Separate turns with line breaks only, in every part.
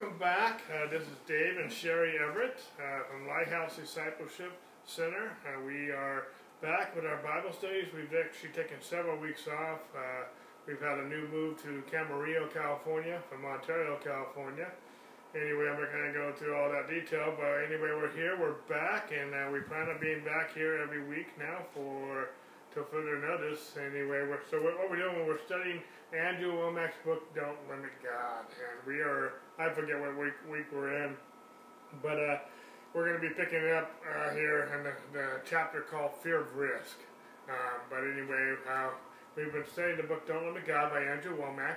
Welcome back. Uh, this is Dave and Sherry Everett uh, from Lighthouse Discipleship Center. Uh, we are back with our Bible studies. We've actually taken several weeks off. Uh, we've had a new move to Camarillo, California from Ontario, California. Anyway, I'm not going to go through all that detail, but anyway, we're here, we're back, and uh, we plan on being back here every week now for till further notice. Anyway, we're, so what we're doing, we're studying Andrew Wommack's book, Don't Limit God. And we are, I forget what week, week we're in, but uh, we're going to be picking it up uh, here in the, the, chapter called Fear of Risk. Um, but anyway, uh, we've been studying the book Don't Limit God by Andrew Wommack.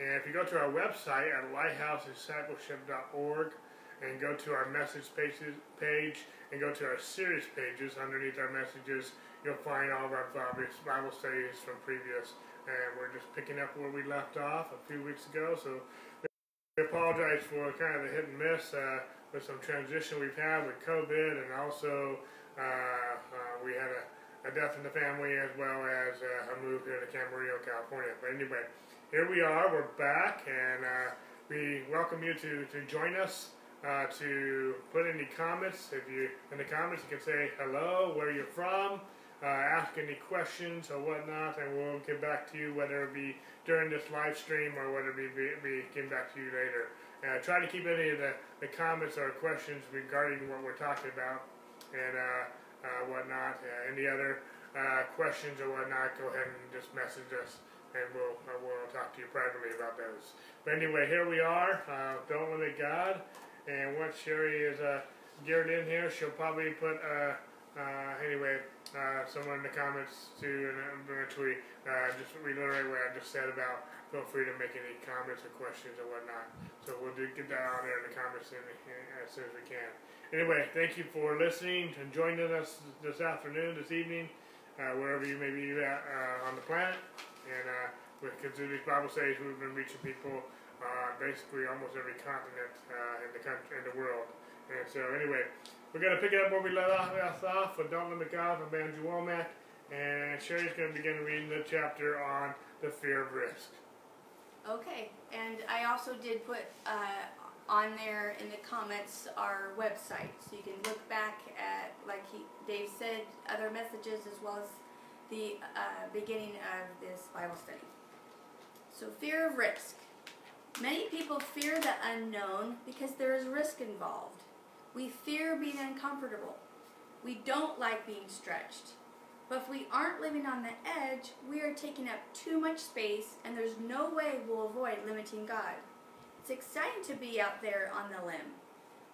And if you go to our website at lighthousediscipleship.org and go to our message pages, page and go to our series pages underneath our messages, you'll find all of our Bible studies from previous and we're just picking up where we left off a few weeks ago. So we apologize for kind of the hit and miss uh, with some transition we've had with COVID, and also uh, uh, we had a, a, death in the family as well as uh, a move here to Camarillo, California. But anyway, here we are. We're back, and uh, we welcome you to, to join us. Uh, to put any comments, if you in the comments you can say hello, where you're from, uh, ask any questions or whatnot, and we'll get back to you, whether it be during this live stream or whether it be, be, be getting back to you later. Uh, try to keep any of the, the comments or questions regarding what we're talking about and uh, uh whatnot. Uh, any other uh, questions or whatnot, go ahead and just message us and we'll, we'll talk to you privately about those. But anyway, here we are. Don't limit God. And once Sherry is geared in here, she'll probably put, anyway, uh, somewhere in the comments too, and I'm going to tweet. Uh, just reiterate what I just said about feel free to make any comments or questions or whatnot. So we'll do, get that on there in the comments in, in, as soon as we can. Anyway, thank you for listening and joining us this afternoon, this evening, uh, wherever you may be at uh, on the planet. And uh, with these Bible studies, we've been reaching people uh, basically almost every continent uh, in the country, in the world. And so anyway, we're going to pick it up where we left off with Limit God from Andrew Wommack. And Sherry's going to begin reading the chapter on the fear of risk.
Okay, and I also did put uh, on there in the comments our website, so you can look back at, like he, Dave said, other messages as well as the uh, beginning of this Bible study. So, fear of risk. Many people fear the unknown because there is risk involved. We fear being uncomfortable. We don't like being stretched. But if we aren't living on the edge, we are taking up too much space and there's no way we'll avoid limiting God. It's exciting to be out there on the limb.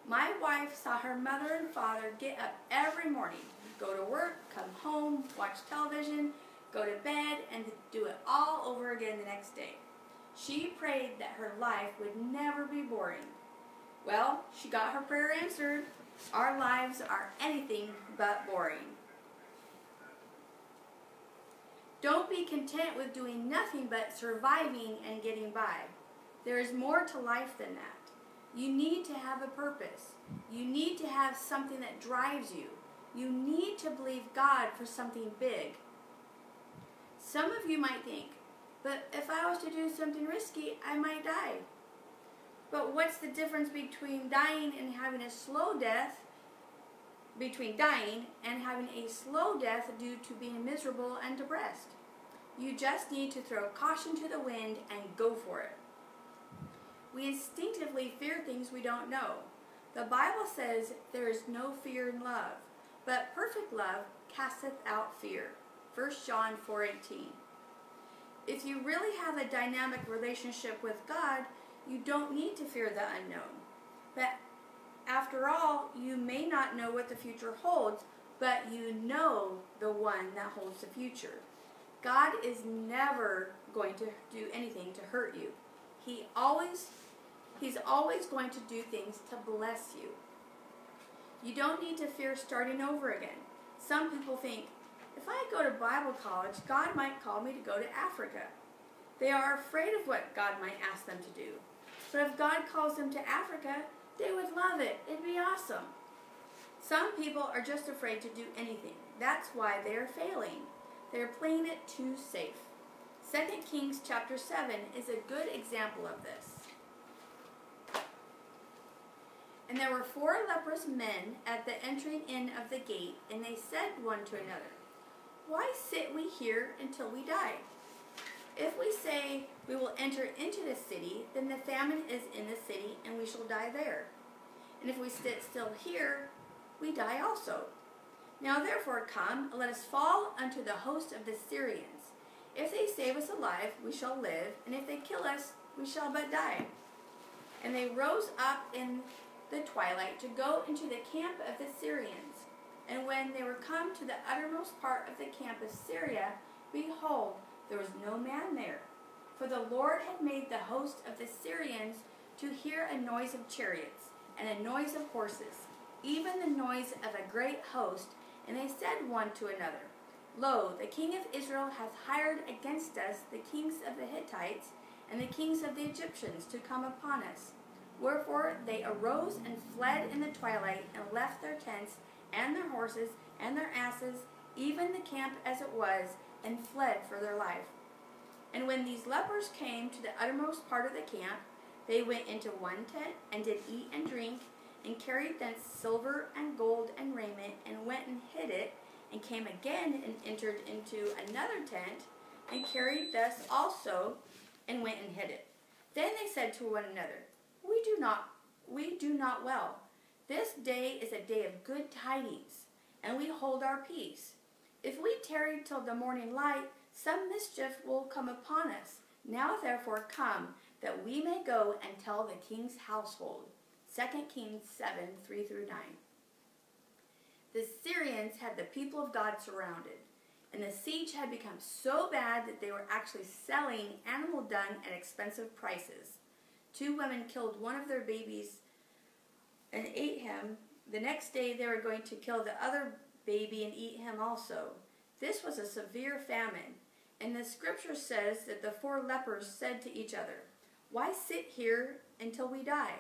My wife saw her mother and father get up every morning, go to work, come home, watch television, go to bed, and do it all over again the next day. She prayed that her life would never be boring. Well, she got her prayer answered. Our lives are anything but boring. Don't be content with doing nothing but surviving and getting by. There is more to life than that. You need to have a purpose. You need to have something that drives you. You need to believe God for something big. Some of you might think, but if I was to do something risky, I might die. But what's the difference between dying and having a slow death, between dying and having a slow death due to being miserable and depressed? You just need to throw caution to the wind and go for it. We instinctively fear things we don't know. The Bible says there is no fear in love, but perfect love casteth out fear. 1 John 4:18. If you really have a dynamic relationship with God, you don't need to fear the unknown. But after all, you may not know what the future holds, but you know the one that holds the future. God is never going to do anything to hurt you. He always he's always going to do things to bless you. You don't need to fear starting over again. Some people think, if I go to Bible college, God might call me to go to Africa. They are afraid of what God might ask them to do. But if God calls them to Africa, they would love it. It'd be awesome. Some people are just afraid to do anything. That's why they're failing. They're playing it too safe. 2 Kings chapter 7 is a good example of this. And there were four leprous men at the entering in of the gate, and they said one to another, Why sit we here until we die? If we say we will enter into the city, then the famine is in the city, and we shall die there. And if we sit still here, we die also. Now therefore come, let us fall unto the host of the Syrians. If they save us alive, we shall live, and if they kill us, we shall but die. And they rose up in the twilight to go into the camp of the Syrians. And when they were come to the uttermost part of the camp of Syria, behold, there was no man there. For the Lord had made the host of the Syrians to hear a noise of chariots, and a noise of horses, even the noise of a great host. And they said one to another, Lo, the king of Israel hath hired against us the kings of the Hittites and the kings of the Egyptians to come upon us. Wherefore they arose and fled in the twilight, and left their tents, and their horses, and their asses, even the camp as it was, and fled for their life. And when these lepers came to the uttermost part of the camp, they went into one tent, and did eat and drink, and carried thence silver and gold and raiment, and went and hid it, and came again and entered into another tent, and carried thus also, and went and hid it. Then they said to one another, We do not we do not well. This day is a day of good tidings, and we hold our peace. If we tarry till the morning light, some mischief will come upon us. Now therefore come, that we may go and tell the king's household. 2 Kings 7 3 through 9. The Syrians had the people of God surrounded, and the siege had become so bad that they were actually selling animal dung at expensive prices. Two women killed one of their babies and ate him. The next day, they were going to kill the other baby and eat him also. This was a severe famine, and the scripture says that the four lepers said to each other, Why sit here until we die?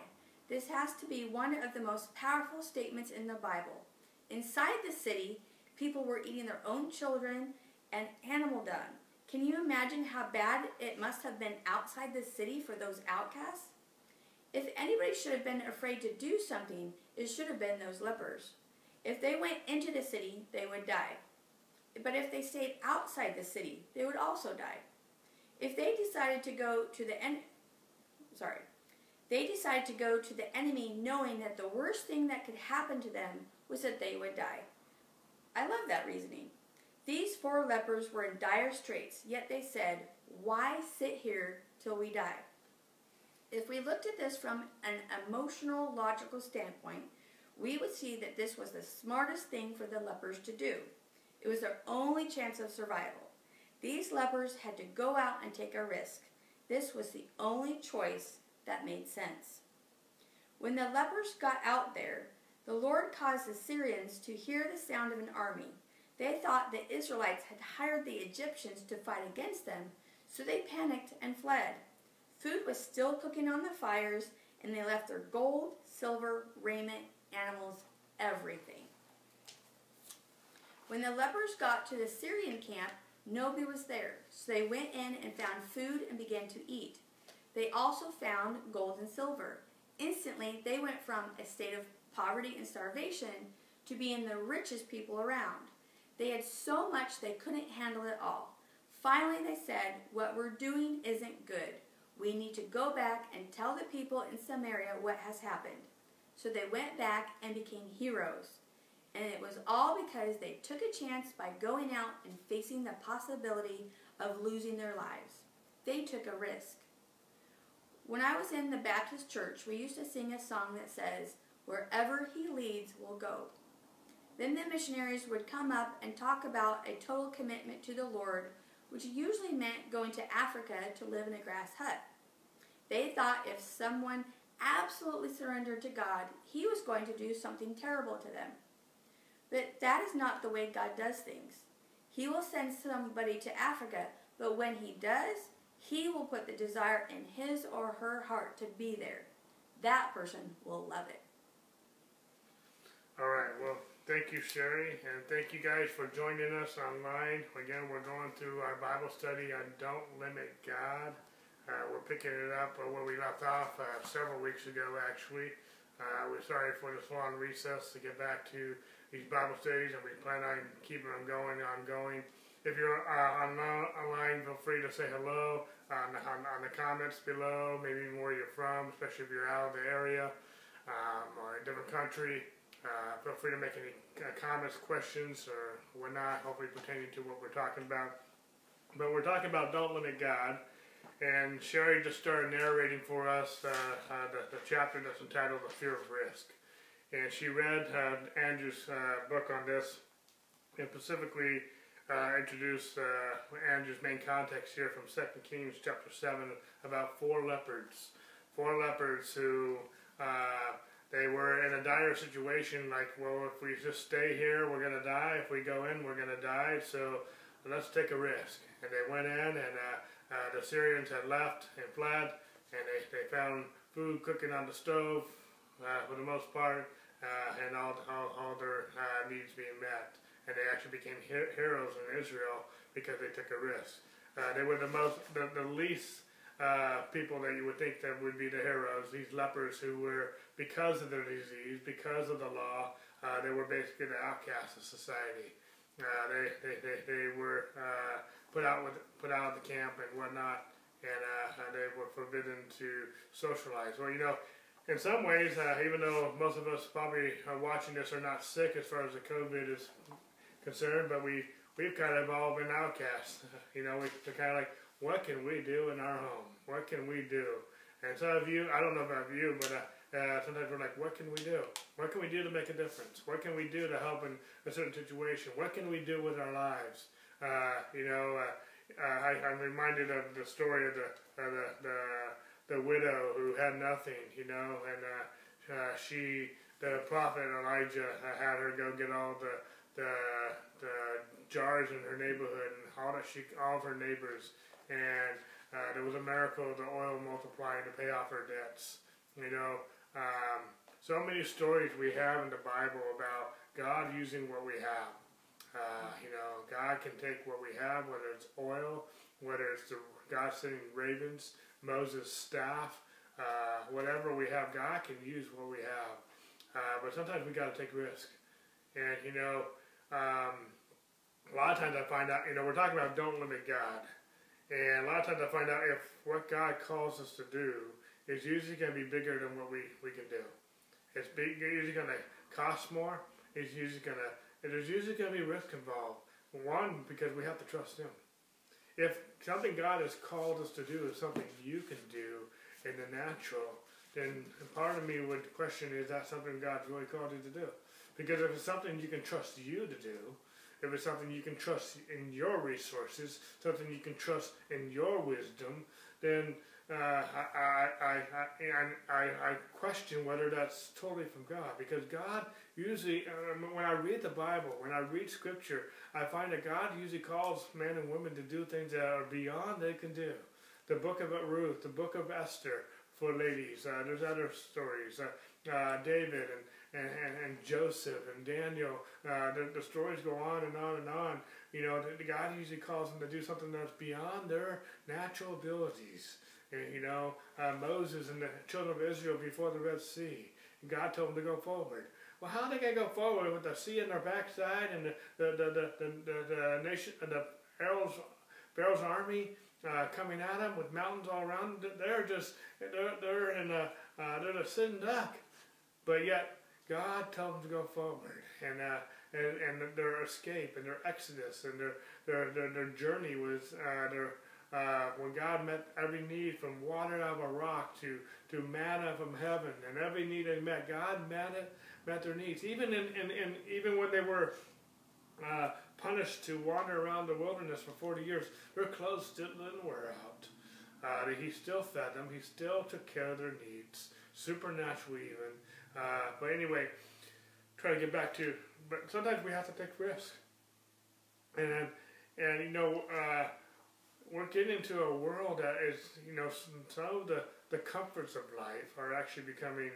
This has to be one of the most powerful statements in the Bible. Inside the city, people were eating their own children and animal dung. Can you imagine how bad it must have been outside the city for those outcasts? If anybody should have been afraid to do something, it should have been those lepers. If they went into the city, they would die. But if they stayed outside the city, they would also die. If they decided to go to the en- sorry, they decided to go to the enemy knowing that the worst thing that could happen to them was that they would die. I love that reasoning. These four lepers were in dire straits, yet they said, Why sit here till we die? If we looked at this from an emotional, logical standpoint, we would see that this was the smartest thing for the lepers to do. It was their only chance of survival. These lepers had to go out and take a risk. This was the only choice that made sense. When the lepers got out there, the Lord caused the Syrians to hear the sound of an army. They thought the Israelites had hired the Egyptians to fight against them, so they panicked and fled. Food was still cooking on the fires, and they left their gold, silver, raiment, animals, everything. When the lepers got to the Syrian camp, nobody was there, so they went in and found food and began to eat. They also found gold and silver. Instantly, they went from a state of poverty and starvation to being the richest people around. They had so much they couldn't handle it all. Finally, they said, What we're doing isn't good. We need to go back and tell the people in Samaria what has happened. So they went back and became heroes. And it was all because they took a chance by going out and facing the possibility of losing their lives. They took a risk. When I was in the Baptist church, we used to sing a song that says, Wherever he leads, we'll go. Then the missionaries would come up and talk about a total commitment to the Lord, which usually meant going to Africa to live in a grass hut. They thought if someone absolutely surrendered to God, he was going to do something terrible to them. But that is not the way God does things. He will send somebody to Africa, but when he does, he will put the desire in his or her heart to be there. That person will love it.
All right. Well, thank you, Sherry, and thank you guys for joining us online. Again, we're going through our Bible study on Don't Limit God. Uh, we're picking it up where we left off uh, several weeks ago, actually. Uh, we're sorry for this long recess to get back to these Bible studies, and we plan on keeping them going, ongoing. If you're uh, online, feel free to say hello on, on, on, the comments below, maybe even where you're from, especially if you're out of the area um, or a different country. Uh, feel free to make any uh, comments, questions, or whatnot, hopefully pertaining to what we're talking about. But we're talking about Don't Limit God. And Sherry just started narrating for us uh, uh, the, the, chapter that's entitled The Fear of Risk. And she read uh, Andrew's uh, book on this and specifically uh, introduced uh, Andrew's main context here from 2 Kings chapter 7 about four leopards. Four leopards who they were in a dire situation like, well, if we just stay here, we're going to die. If we go in, we're going to die. So let's take a risk. And they went in and uh, the Syrians had left and fled, and they, they found food cooking on the stove uh, for the most part, uh, and all, all, all their uh, needs being met. And they actually became he- heroes in Israel because they took a risk. Uh, they were the most, the, the least uh, people that you would think that would be the heroes. These lepers who were, because of their disease, because of the law, they were basically the outcasts of society. they, they, they, they were put out with put out of the camp and whatnot, and uh, they were forbidden to socialize. Well, you know, in some ways, uh, even though most of us probably are watching this are not sick as far as the COVID is concerned, but we we've kind of all been outcasts. You know, we're kind of like, what can we do in our home? What can we do? And some of you, I don't know about you, but. Uh, uh, sometimes we're like, what can we do? What can we do to make a difference? What can we do to help in a certain situation? What can we do with our lives? Uh, you know, uh, uh, I, am reminded of the story of the, the, the the widow who had nothing, you know, and she the prophet Elijah had her go get all the the, the jars in her neighborhood and all that she all of her neighbors. And uh, there was a miracle of the oil multiplying to pay off her debts you know. Um, so many stories we have in the bible about god using what we have uh, you know, God can take what we have, whether it's oil, whether it's the God sending ravens, Moses' staff, uh, whatever we have, God can use what we have. Uh, but sometimes we got to take risk. And, you know, um, a lot of times I find out, you know, we're talking about don't limit God. And a lot of times I find out if what God calls us to do is usually going to be bigger than what we, we can do. It's big, usually going to cost more. It's usually going to there's usually going to be risk involved. One, because we have to trust Him. If something God has called us to do is something you can do in the natural, then part of me would question is that something God's really called you to do? Because if it's something you can trust you to do, if it's something you can trust in your resources, something you can trust in your wisdom, then uh, I, I, I, I, I question whether that's totally from God. Because God usually, um, when I read the Bible, when I read Scripture, I find that God usually calls men and women to do things that are beyond they can do. The book of Ruth, the book of Esther for ladies. Uh, there's other stories. Uh, uh, David and, and, and, Joseph and Daniel. Uh, the, the stories go on and on and on. You know, God usually calls them to do something that's beyond their natural abilities. You know, uh, Moses and the children of Israel before the Red Sea. God told them to go forward. Well, how are they going to go forward with the sea in their backside and the the the the, the, the nation the Pharaoh's Pharaoh's army uh, coming at them with mountains all around? They're just they're they're in a uh, they're a sitting duck, but yet God told them to go forward and. Uh, and, and their escape and their exodus and their their, their, their journey was uh, their uh, when God met every need from water out of a rock to, to manna from heaven, and every need they met, God met it, met their needs. Even in, in, in even when they were uh, punished to wander around the wilderness for 40 years, their clothes didn't wear out. Uh, he still fed them. He still took care of their needs, supernaturally even. Uh, but anyway, trying to get back to, but sometimes we have to take risks. And and you know, uh, we're getting into a world that is, you know, some of the, the comforts of life are actually becoming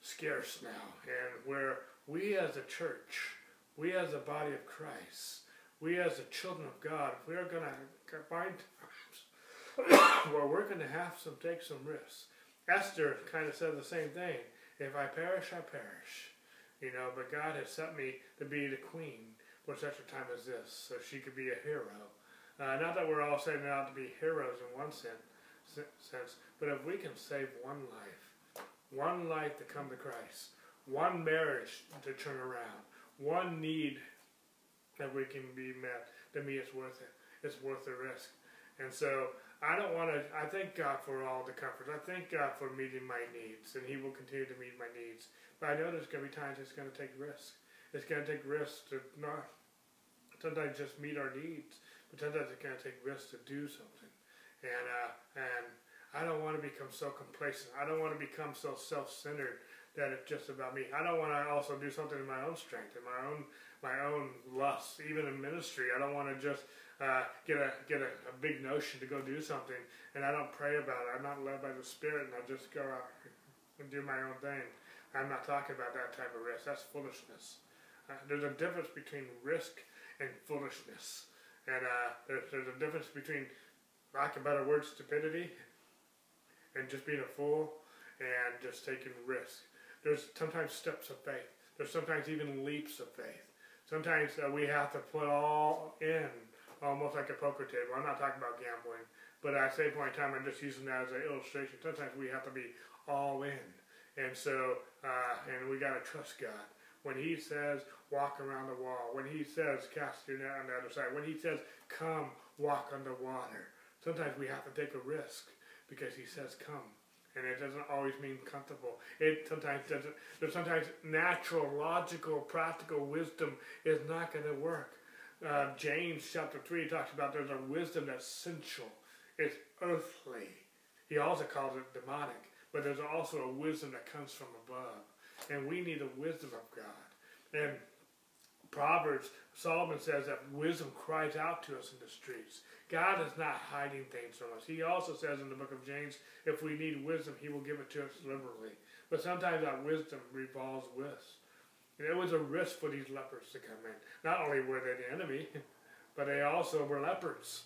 scarce now. And where we as a church, we as a body of Christ, we as the children of God, we are going to find times where we're going to have to take some risks. Esther kind of said the same thing. If I perish, I perish. You know, but God has set me to be the queen for such a time as this, so she could be a hero. Uh, not that we're all setting out to be heroes in one sense, sense, but if we can save one life, one life to come to Christ, one marriage to turn around, one need that we can be met, to me it's worth it. It's worth the risk. And so I don't want to, I thank God for all the comforts. I thank God for meeting my needs, and He will continue to meet my needs. But I know there's going to be times it's going to take risks. It's going to take risks to not sometimes just meet our needs, but sometimes it's going to take risks to do something. And, uh, and I don't want to become so complacent. I don't want to become so self-centered that it's just about me. I don't want to also do something in my own strength, in my own my own lusts, even in ministry. I don't want to just uh, get a get a, a, big notion to go do something, and I don't pray about it. I'm not led by the Spirit, and I just go out and do my own thing. I'm not talking about that type of risk. That's foolishness. Uh, there's a difference between risk and foolishness, and uh, there's, there's a difference between, lack of better word, stupidity, and just being a fool, and just taking risk. There's sometimes steps of faith. There's sometimes even leaps of faith. Sometimes uh, we have to put all in almost like a poker table. I'm not talking about gambling, but at the same point in time, I'm just using that as an illustration. Sometimes we have to be all in. And so, uh, and we got to trust God. When He says, walk around the wall, when He says, cast your net on the other side, when He says, come, walk on the water, sometimes we have to take a risk because He says, come. And it doesn't always mean comfortable. It sometimes doesn't. There's sometimes natural, logical, practical wisdom is not going to work uh, James chapter 3 talks about there's a wisdom that's sensual, it's earthly. He also calls it demonic, but there's also a wisdom that comes from above. And we need the wisdom of God. And Proverbs, Solomon says that wisdom cries out to us in the streets. God is not hiding things from us. He also says in the book of James, if we need wisdom, he will give it to us liberally. But sometimes that wisdom revolves with it was a risk for these lepers to come in. Not only were they the enemy, but they also were lepers.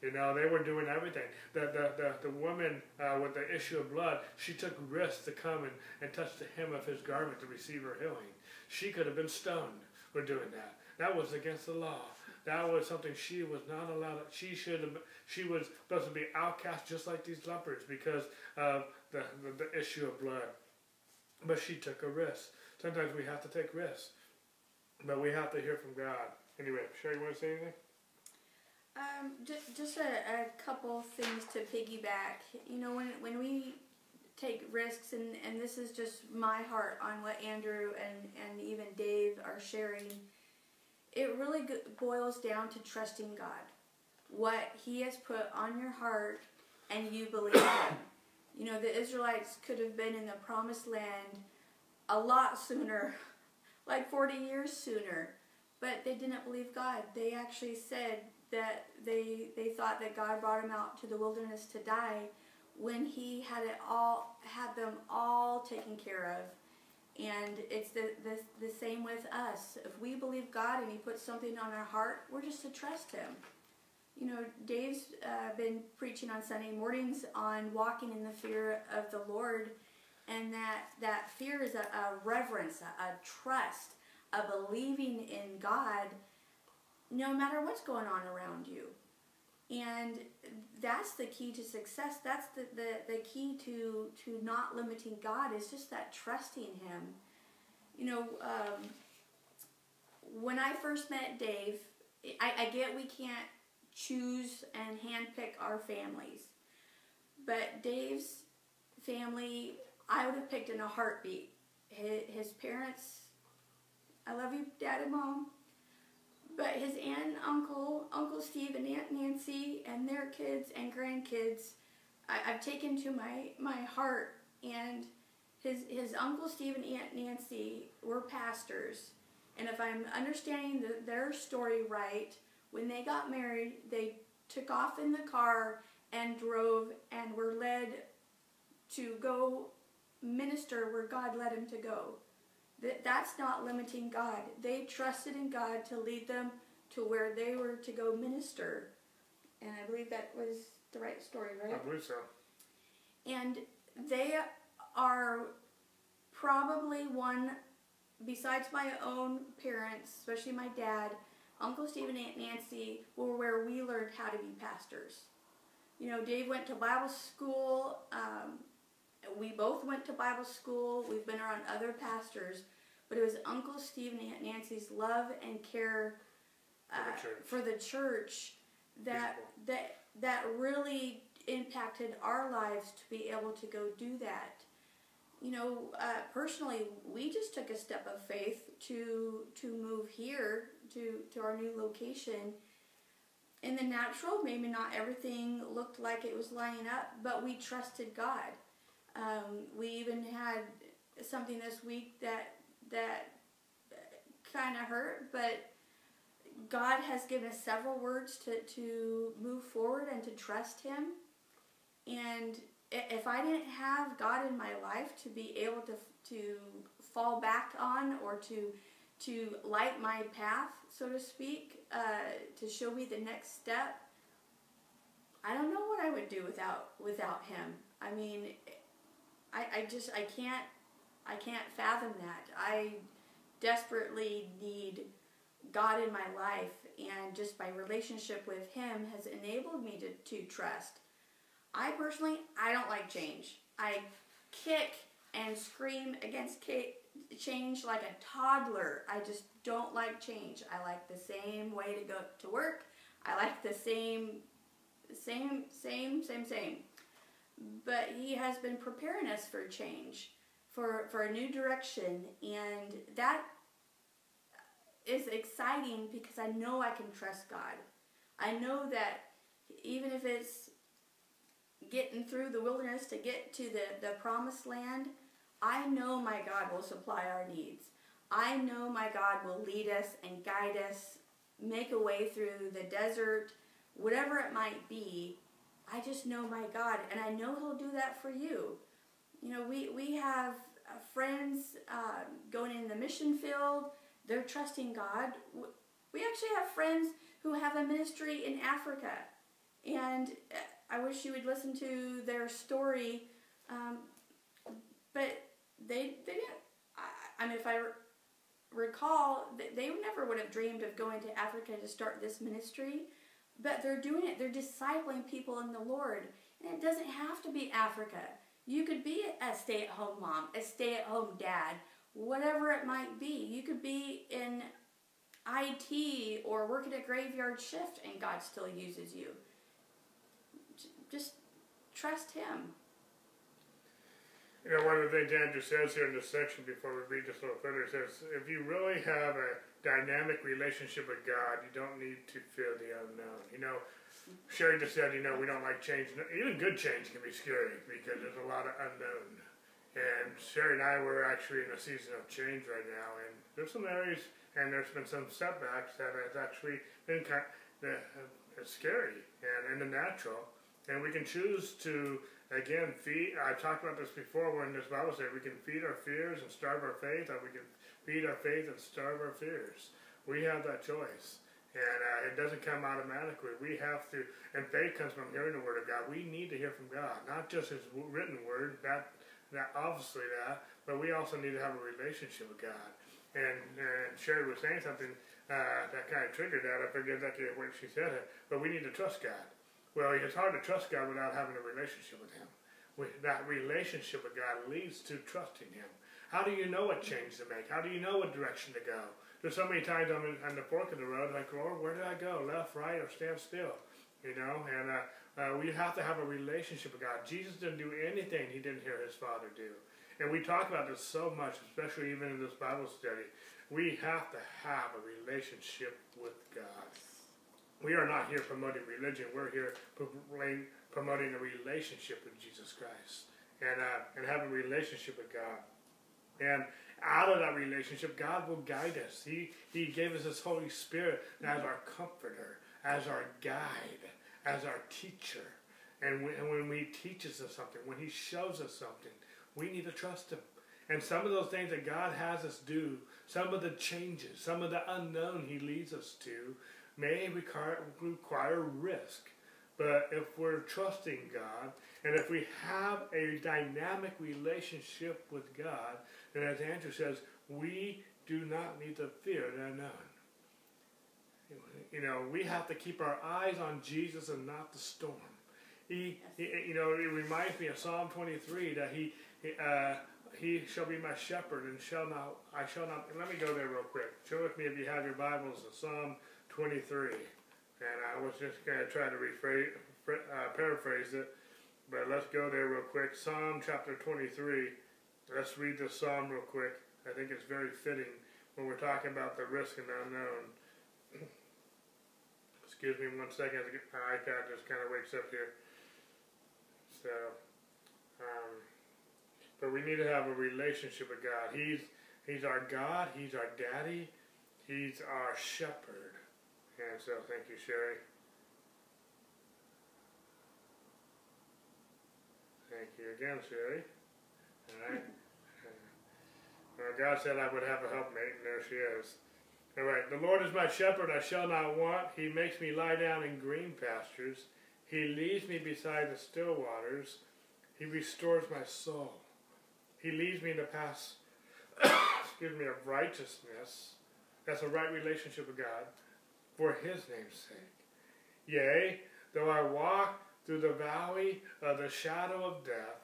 You know, they were doing everything. The the, the, the woman uh, with the issue of blood, she took risks to come and, and touch the hem of his garment to receive her healing. She could have been stoned for doing that. That was against the law. That was something she was not allowed. She should have. She was supposed to be outcast just like these lepers because of the, the, the issue of blood. But she took a risk. Sometimes we have to take risks, but we have to hear from God. Anyway, Sherry, you want to say anything?
Um, just just a, a couple things to piggyback. You know, when when we take risks, and, and this is just my heart on what Andrew and, and even Dave are sharing, it really boils down to trusting God. What He has put on your heart, and you believe Him. You know, the Israelites could have been in the promised land a lot sooner, like 40 years sooner. But they didn't believe God. They actually said that they they thought that God brought them out to the wilderness to die when he had it all had them all taken care of. And it's the, the, the same with us. If we believe God and he puts something on our heart, we're just to trust him. You know, Dave's uh, been preaching on Sunday mornings on walking in the fear of the Lord and that that fear is a, a reverence, a, a, trust, a believing in God, no matter what's going on around you. And that's the key to success. That's the, the, the key to, to not limiting God is just that trusting Him. You know, um, when I first met Dave, I, I get we can't choose and handpick our families. But Dave's family I would have picked in a heartbeat. His, his parents, I love you, Dad and Mom, but his aunt and uncle, Uncle Steve and Aunt Nancy, and their kids and grandkids, I, have taken to my, my heart. And his, his Uncle Steve and Aunt Nancy were pastors. And if I'm understanding the, their story right, when they got married, they took off in the car and drove and were led to go minister where God led him to go. That that's not limiting God. They trusted in God to lead them to where they were to go minister. And I believe that was the right story, right?
I believe so.
And they are probably one, besides my own parents, especially my dad, Uncle Steve and Aunt Nancy were where we learned how to be pastors. You know, Dave went to Bible school. Um, we both went to Bible school. We've been around other pastors, but it was Uncle Steve and Aunt Nancy's love and care uh, for, the for the church that that that really impacted our lives to be able to go do that. You know, uh, personally, we just took a step of faith to to move here to to our new location. In the natural, maybe not everything looked like it was lining up, but we trusted God. Um, we even had something this week that that kind of hurt, but God has given us several words to, to move forward and to trust Him. And if I didn't have God in my life to be able to, to fall back on or to, to light my path, so to speak, uh, to show me the next step, I don't know what I would do without without Him. I mean, I, I just I can't I can't fathom that. I desperately need God in my life, and just my relationship with Him has enabled me to, to trust. I personally, I don't like change. I kick and scream against change like a toddler. I just don't like change. I like the same way to go to work. I like the same, same, same, same, same. But He has been preparing us for change, for, for a new direction, and that is exciting because I know I can trust God. I know that even if it's getting through the wilderness to get to the, the promised land, I know my God will supply our needs. I know my God will lead us and guide us, make a way through the desert, whatever it might be. I just know my God, and I know He'll do that for you. You know, we, we have uh, friends uh, going in the mission field they're trusting God. We actually have friends who have a ministry in Africa, and uh, I wish you would listen to their story. Um, but they they didn't. I, I mean, if I recall, they never would have dreamed of going to Africa to start this ministry, but they're doing it. They're discipling people in the Lord, and it doesn't have to be Africa. You could be a stay-at-home mom, a stay-at-home dad, whatever it might be. You could be in IT or working at a graveyard shift and God still uses you. Just trust Him.
You know, one of the things Andrew says here in this section before we read this little further says, if you really have a dynamic relationship with God, you don't need to fear the unknown. You know, Sherry just said, you know, we don't like change. Even good change can be scary because there's a lot of unknown. And Sherry and I were actually in a season of change right now, and there's some areas, and there's been some setbacks that has actually been kind of, it's scary and in the natural. And we can choose to again feed. I've talked about this before when this Bible said we can feed our fears and starve our faith, or we can feed our faith and starve our fears. We have that choice. And uh, it doesn't come automatically. We have to, and faith comes from hearing the Word of God. We need to hear from God, not just His written Word. That that obviously that, but we also need to have a relationship with God. And, and Sherry was saying something uh, that kind of triggered that. I forget exactly when she said it, but we need to trust God. Well, it's hard to trust God without having a relationship with Him. that relationship with God leads to trusting Him. How do you know what change to make? How do you know what direction to go? There's so many times I'm on the fork of the road, like, Lord, where did I go? Left, right, or stand still? You know, and uh, uh, we have to have a relationship with God. Jesus didn't do anything he didn't hear his Father do. And we talk about this so much, especially even in this Bible study. We have to have a relationship with God. We are not here promoting religion. We're here promoting a relationship with Jesus Christ and, uh, and have a relationship with God. And out of that relationship, God will guide us. He, he gave us His Holy Spirit as our comforter, as our guide as our teacher. And when when he teaches us something, when he shows us something, we need to trust him. And some of those things that God has us do, some of the changes, some of the unknown he leads us to, may require, require risk. But if we're trusting God, and if we have a dynamic relationship with God, then as Andrew says, we do not need to fear the unknown. You know, we have to keep our eyes on Jesus and not the storm. He, he you know, it reminds me of Psalm 23 that he, he, uh, he shall be my shepherd and shall not, I shall not. Let me go there real quick. Show with me if you have your Bibles, Psalm 23. And I was just going to try to rephrase, uh, paraphrase it, but let's go there real quick. Psalm chapter 23. Let's read this psalm real quick. I think it's very fitting when we're talking about the risk and unknown. Excuse me one second. My iPad just kind of wakes up here. So, um, but we need to have a relationship with God. He's He's our God. He's our daddy. He's our shepherd. And so, thank you, Sherry. Thank you again, Sherry. Right. Well, God said I would have a helpmate, and there she is. All right. The Lord is my shepherd; I shall not want. He makes me lie down in green pastures. He leads me beside the still waters. He restores my soul. He leads me in the paths, excuse me, of righteousness. That's a right relationship with God, for His name's sake. Yea, though I walk through the valley of the shadow of death,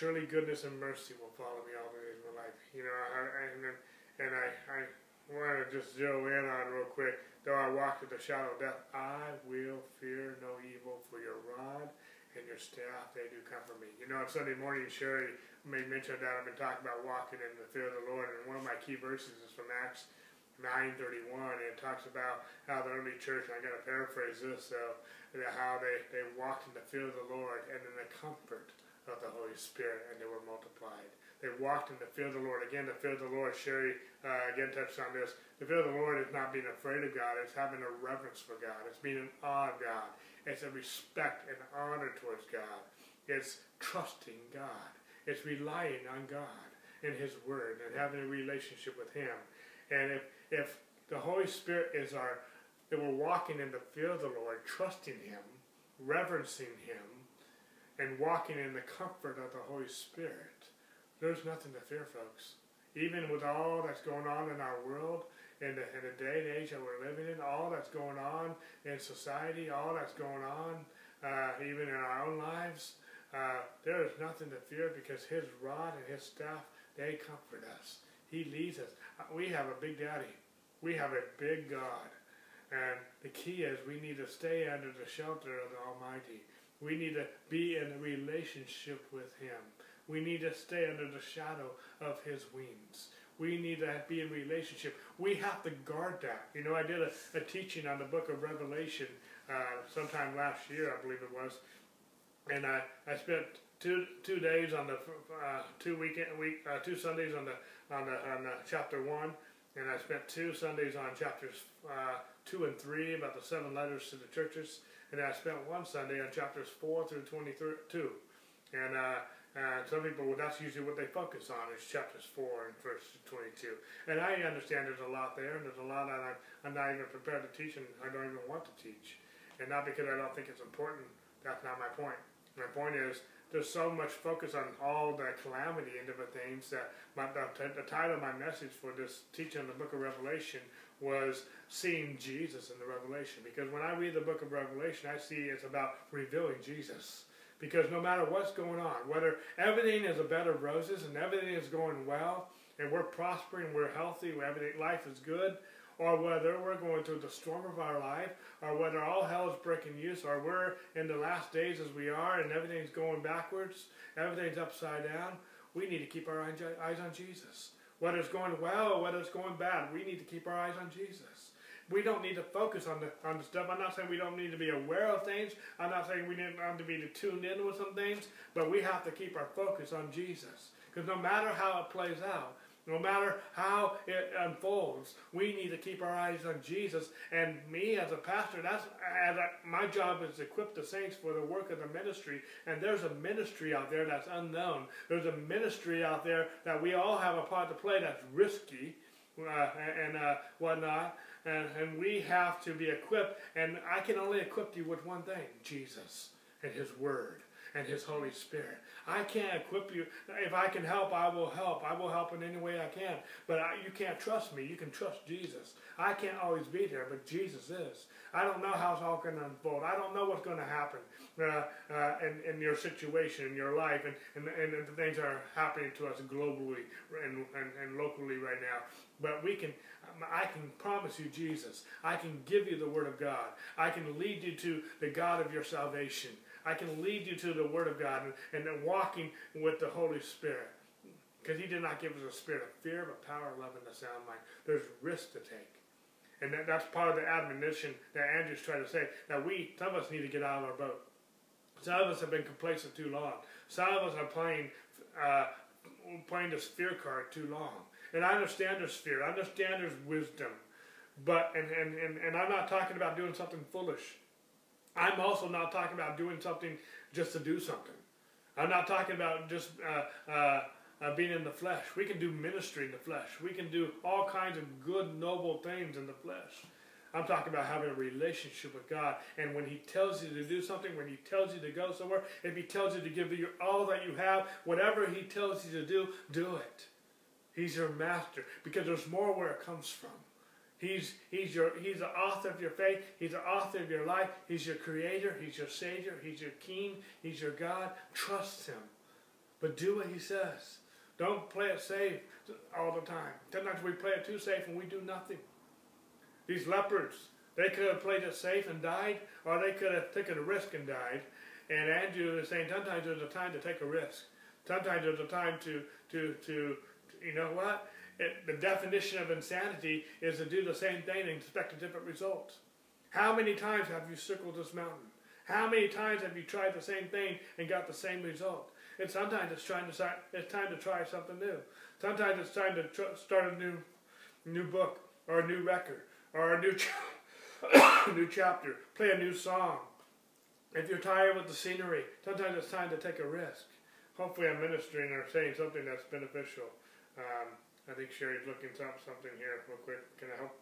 Surely goodness and mercy will follow me all the days of my life. You know, I, and, and I, I want to just zero in on real quick. Though I walk through the shadow of death, I will fear no evil, for your rod and your staff, they do comfort me. You know, on Sunday morning, Sherry made mention that I've been talking about walking in the fear of the Lord, and one of my key verses is from Acts 9.31, and it talks about how the early church, and I got to paraphrase this, so, how they, they walked in the fear of the Lord and in the comfort of the Holy Spirit, and they were multiplied. They walked in the fear of the Lord. Again, the fear of the Lord, Sherry uh, again touched on this. The fear of the Lord is not being afraid of God, it's having a reverence for God, it's being in awe of God, it's a respect and honor towards God, it's trusting God, it's relying on God and His Word and having a relationship with Him. And if, if the Holy Spirit is our, that we're walking in the fear of the Lord, trusting Him, reverencing Him, and walking in the comfort of the Holy Spirit, there's nothing to fear, folks. Even with all that's going on in our world, in the, in the day and age that we're living in, all that's going on in society, all that's going on uh, even in our own lives, uh, there is nothing to fear because His rod and His staff, they comfort us. He leads us. Uh, we have a big daddy. We have a big God. And the key is we need to stay under the shelter of the Almighty. We need to be in a relationship with Him. We need to stay under the shadow of His wings. We need to be in relationship. We have to guard that. You know, I did a, a teaching on the book of Revelation uh, sometime last year, I believe it was, and I, I spent two two days on the uh, two weekend week uh, two Sundays on the on the on the chapter one, and I spent two Sundays on chapters uh, two and three about the seven letters to the churches, and I spent one Sunday on chapters four through twenty two, and uh, uh, some people, well, that's usually what they focus on is chapters 4 and verse 22. And I understand there's a lot there, and there's a lot that I'm, I'm not even prepared to teach, and I don't even want to teach. And not because I don't think it's important, that's not my point. My point is, there's so much focus on all the calamity and different things that my, the, the title of my message for this teaching on the book of Revelation was seeing Jesus in the Revelation. Because when I read the book of Revelation, I see it's about revealing Jesus because no matter what's going on, whether everything is a bed of roses and everything is going well, and we're prospering, we're healthy, everything, life is good, or whether we're going through the storm of our life, or whether all hell is breaking loose, or we're in the last days as we are and everything's going backwards, everything's upside down, we need to keep our eyes on Jesus. Whether it's going well whether it's going bad, we need to keep our eyes on Jesus. we don't need to focus on the on the stuff. I'm not saying we don't need to be aware of things. I'm not saying we need to be tuned in with some things, but we have to keep our focus on Jesus. Because no matter how it plays out, no matter how it unfolds, we need to keep our eyes on Jesus. And me as a pastor, that's as my job is to equip the saints for the work of the ministry. And there's a ministry out there that's unknown. There's a ministry out there that we all have a part to play that's risky uh, and uh, whatnot. And, and we have to be equipped. And I can only equip you with one thing Jesus and His Word and His Holy Spirit. I can't equip you. If I can help, I will help. I will help in any way I can. But I, you can't trust me. You can trust Jesus. I can't always be there, but Jesus is. I don't know how it's all going to unfold. I don't know what's going to happen uh, uh, in, in your situation, in your life, and, and, and the things that are happening to us globally and, and, and locally right now. But we can, I can promise you Jesus. I can give you the Word of God. I can lead you to the God of your salvation. I can lead you to the Word of God and, and walking with the Holy Spirit. Because He did not give us a spirit of fear, but power, love, and a sound mind. There's risk to take. And that, that's part of the admonition that Andrew's trying to say. That we, some of us need to get out of our boat. Some of us have been complacent too long. Some of us are playing, uh, playing this fear card too long. And I understand there's fear. I understand there's wisdom. But, and, and, and, and I'm not talking about doing something foolish. I'm also not talking about doing something just to do something. I'm not talking about just uh, uh, uh, being in the flesh. We can do ministry in the flesh. We can do all kinds of good, noble things in the flesh. I'm talking about having a relationship with God. And when He tells you to do something, when He tells you to go somewhere, if He tells you to give you all that you have, whatever He tells you to do, do it. He's your master because there's more where it comes from. He's, he's, your, he's the author of your faith. He's the author of your life. He's your creator. He's your savior. He's your king. He's your God. Trust him. But do what he says. Don't play it safe all the time. Sometimes we play it too safe and we do nothing. These leopards, they could have played it safe and died, or they could have taken a risk and died. And Andrew is saying sometimes there's a time to take a risk. Sometimes there's a time to, to, to you know what? It, the definition of insanity is to do the same thing and expect a different result. How many times have you circled this mountain? How many times have you tried the same thing and got the same result? And sometimes it's trying to it's time to try something new. Sometimes it's time to tr- start a new new book or a new record or a new new chapter. Play a new song. If you're tired with the scenery, sometimes it's time to take a risk. Hopefully, I'm ministering or saying something that's beneficial. Um, I think Sherry's looking up something here real quick. Can I help?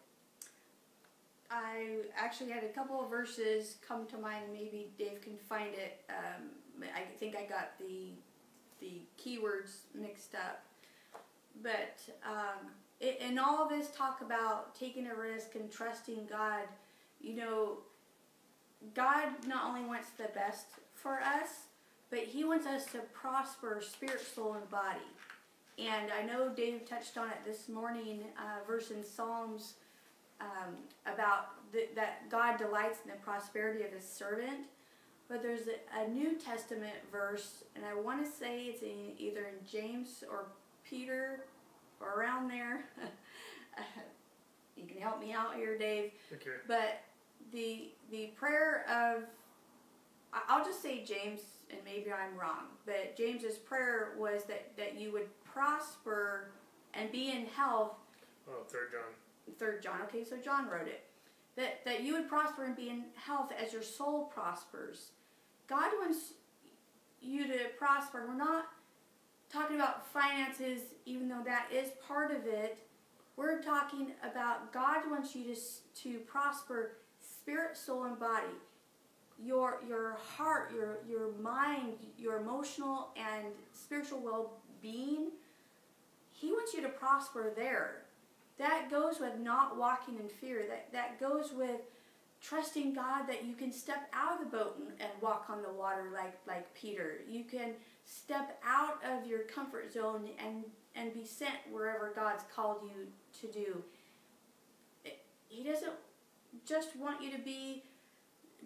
I actually had a couple of verses come to mind. Maybe Dave can find it. Um, I think I got the the keywords mixed up, but um, it, in all of this talk about taking a risk and trusting God, you know, God not only wants the best for us, but He wants us to prosper spirit, soul, and body. And I know Dave touched on it this morning, uh, verse in Psalms um, about the, that God delights in the prosperity of his servant. But there's a, a New Testament verse, and I want to say it's in, either in James or Peter or around there. you can help me out here, Dave.
Okay.
But the the prayer of I'll just say James, and maybe I'm wrong, but James's prayer was that, that you would prosper and be in health.
Oh, third John.
Third John. Okay, so John wrote it. That that you would prosper and be in health as your soul prospers. God wants you to prosper. We're not talking about finances, even though that is part of it. We're talking about God wants you to to prosper spirit, soul, and body. Your your heart, your your mind, your emotional and spiritual well being, He wants you to prosper there. That goes with not walking in fear. That, that goes with trusting God that you can step out of the boat and, and walk on the water like, like Peter. You can step out of your comfort zone and, and be sent wherever God's called you to do. He doesn't just want you to be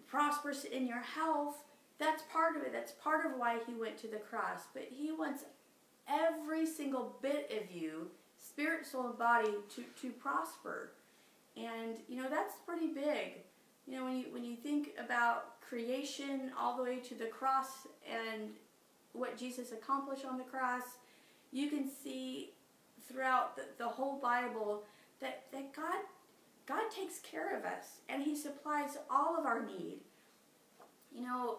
prosperous in your health. That's part of it. That's part of why he went to the cross. But he wants every single bit of you, spirit, soul, and body, to, to prosper. And you know that's pretty big. You know when you when you think about creation all the way to the cross and what Jesus accomplished on the cross, you can see throughout the, the whole Bible that, that God God takes care of us and He supplies all of our need. You know,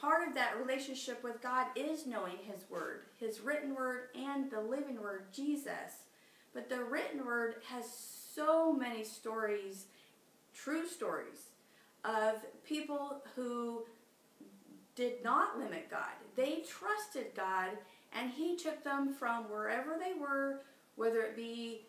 part of that relationship with God is knowing His Word, His written Word, and the living Word, Jesus. But the written Word has so many stories, true stories, of people who did not limit God. They trusted God, and He took them from wherever they were, whether it be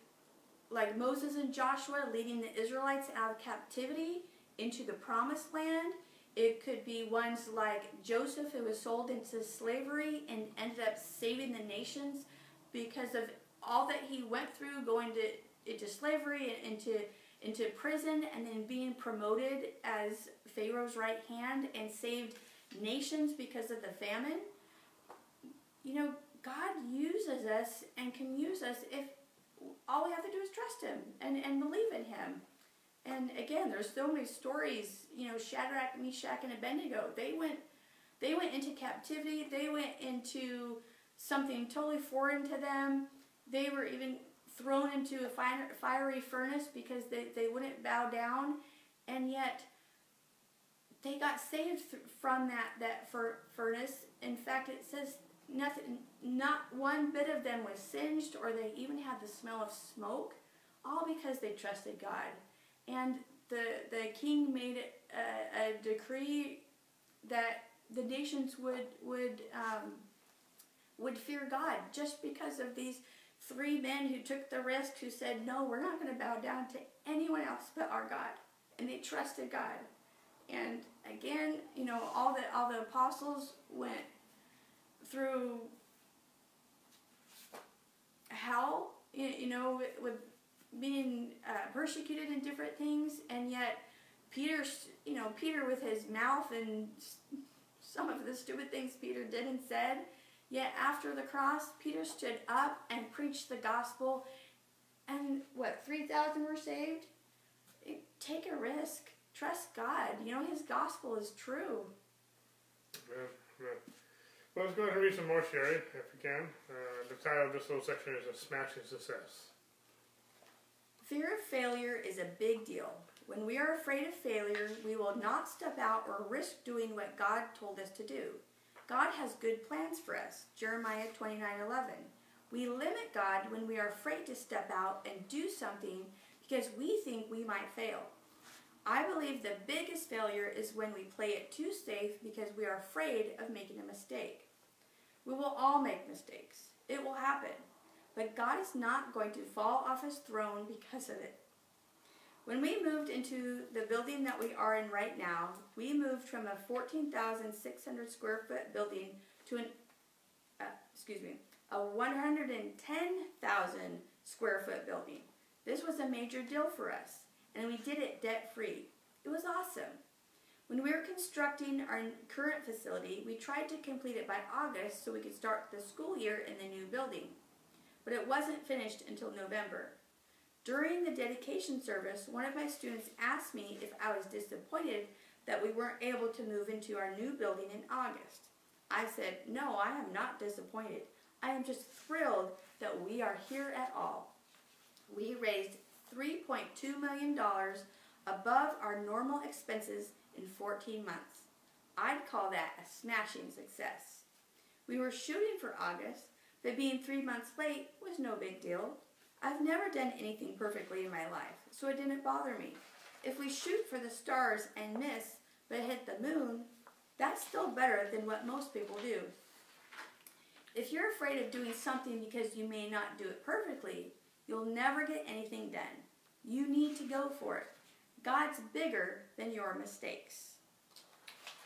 like Moses and Joshua leading the Israelites out of captivity into the promised land. It could be ones like Joseph, who was sold into slavery and ended up saving the nations because of all that he went through, going to into slavery and into into prison, and then being promoted as Pharaoh's right hand and saved nations because of the famine. You know, God uses us and can use us if all we have to do is trust Him and, and believe in Him. And again, there's so many stories. You know, Shadrach, Meshach, and Abednego. They went, they went into captivity. They went into something totally foreign to them. They were even thrown into a fiery furnace because they, they wouldn't bow down, and yet they got saved from that that furnace. In fact, it says nothing, not one bit of them was singed, or they even had the smell of smoke, all because they trusted God. And the the king made a, a decree that the nations would would um, would fear God just because of these three men who took the risk, who said, "No, we're not going to bow down to anyone else but our God," and they trusted God. And again, you know, all the all the apostles went through hell, you know, with, with being uh, persecuted in different things, and yet Peter, you know, Peter with his mouth and some of the stupid things Peter did and said, yet after the cross, Peter stood up and preached the gospel, and what, 3,000 were saved? Take a risk. Trust God. You know, His gospel is true.
Yeah, yeah. Well, let's go ahead and read some more, Sherry, if you can. Uh, the title of this little section is A Smashing Success.
Fear of failure is a big deal. When we are afraid of failure, we will not step out or risk doing what God told us to do. God has good plans for us. Jeremiah 29:11. We limit God when we are afraid to step out and do something because we think we might fail. I believe the biggest failure is when we play it too safe because we are afraid of making a mistake. We will all make mistakes. It will happen. But God is not going to fall off his throne because of it. When we moved into the building that we are in right now, we moved from a 14,600 square foot building to an, uh, excuse me, a 110,000 square foot building. This was a major deal for us, and we did it debt free. It was awesome. When we were constructing our current facility, we tried to complete it by August so we could start the school year in the new building. But it wasn't finished until November. During the dedication service, one of my students asked me if I was disappointed that we weren't able to move into our new building in August. I said, No, I am not disappointed. I am just thrilled that we are here at all. We raised $3.2 million above our normal expenses in 14 months. I'd call that a smashing success. We were shooting for August, but being three months late was no big deal. I've never done anything perfectly in my life, so it didn't bother me. If we shoot for the stars and miss, but hit the moon, that's still better than what most people do. If you're afraid of doing something because you may not do it perfectly, you'll never get anything done. You need to go for it. God's bigger than your mistakes.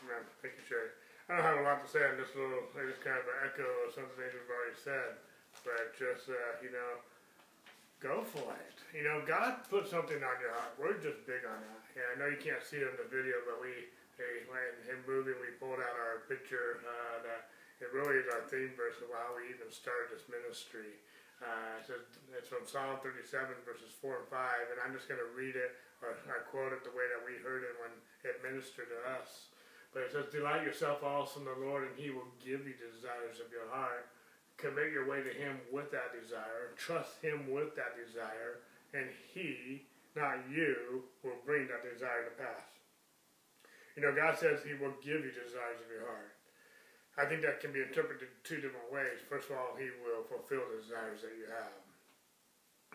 Amen. Thank you, Sherry. I don't have a lot to say on this little, I just kind of an echo of some things we've already said, but just, uh, you know, go for it. You know, God put something on your heart. We're just big on that. Yeah, I know you can't see it in the video, but we, hey, when him moving, we pulled out our picture. Uh, that it really is our theme verse of how we even started this ministry. Uh, it says, it's from Psalm 37, verses 4 and 5, and I'm just going to read it or, or quote it the way that we heard it when it ministered to us. But it says, Delight yourself also in the Lord, and he will give you the desires of your heart. Commit your way to him with that desire. Trust him with that desire, and he, not you, will bring that desire to pass. You know, God says he will give you desires of your heart. I think that can be interpreted two different ways. First of all, he will fulfill the desires that you have.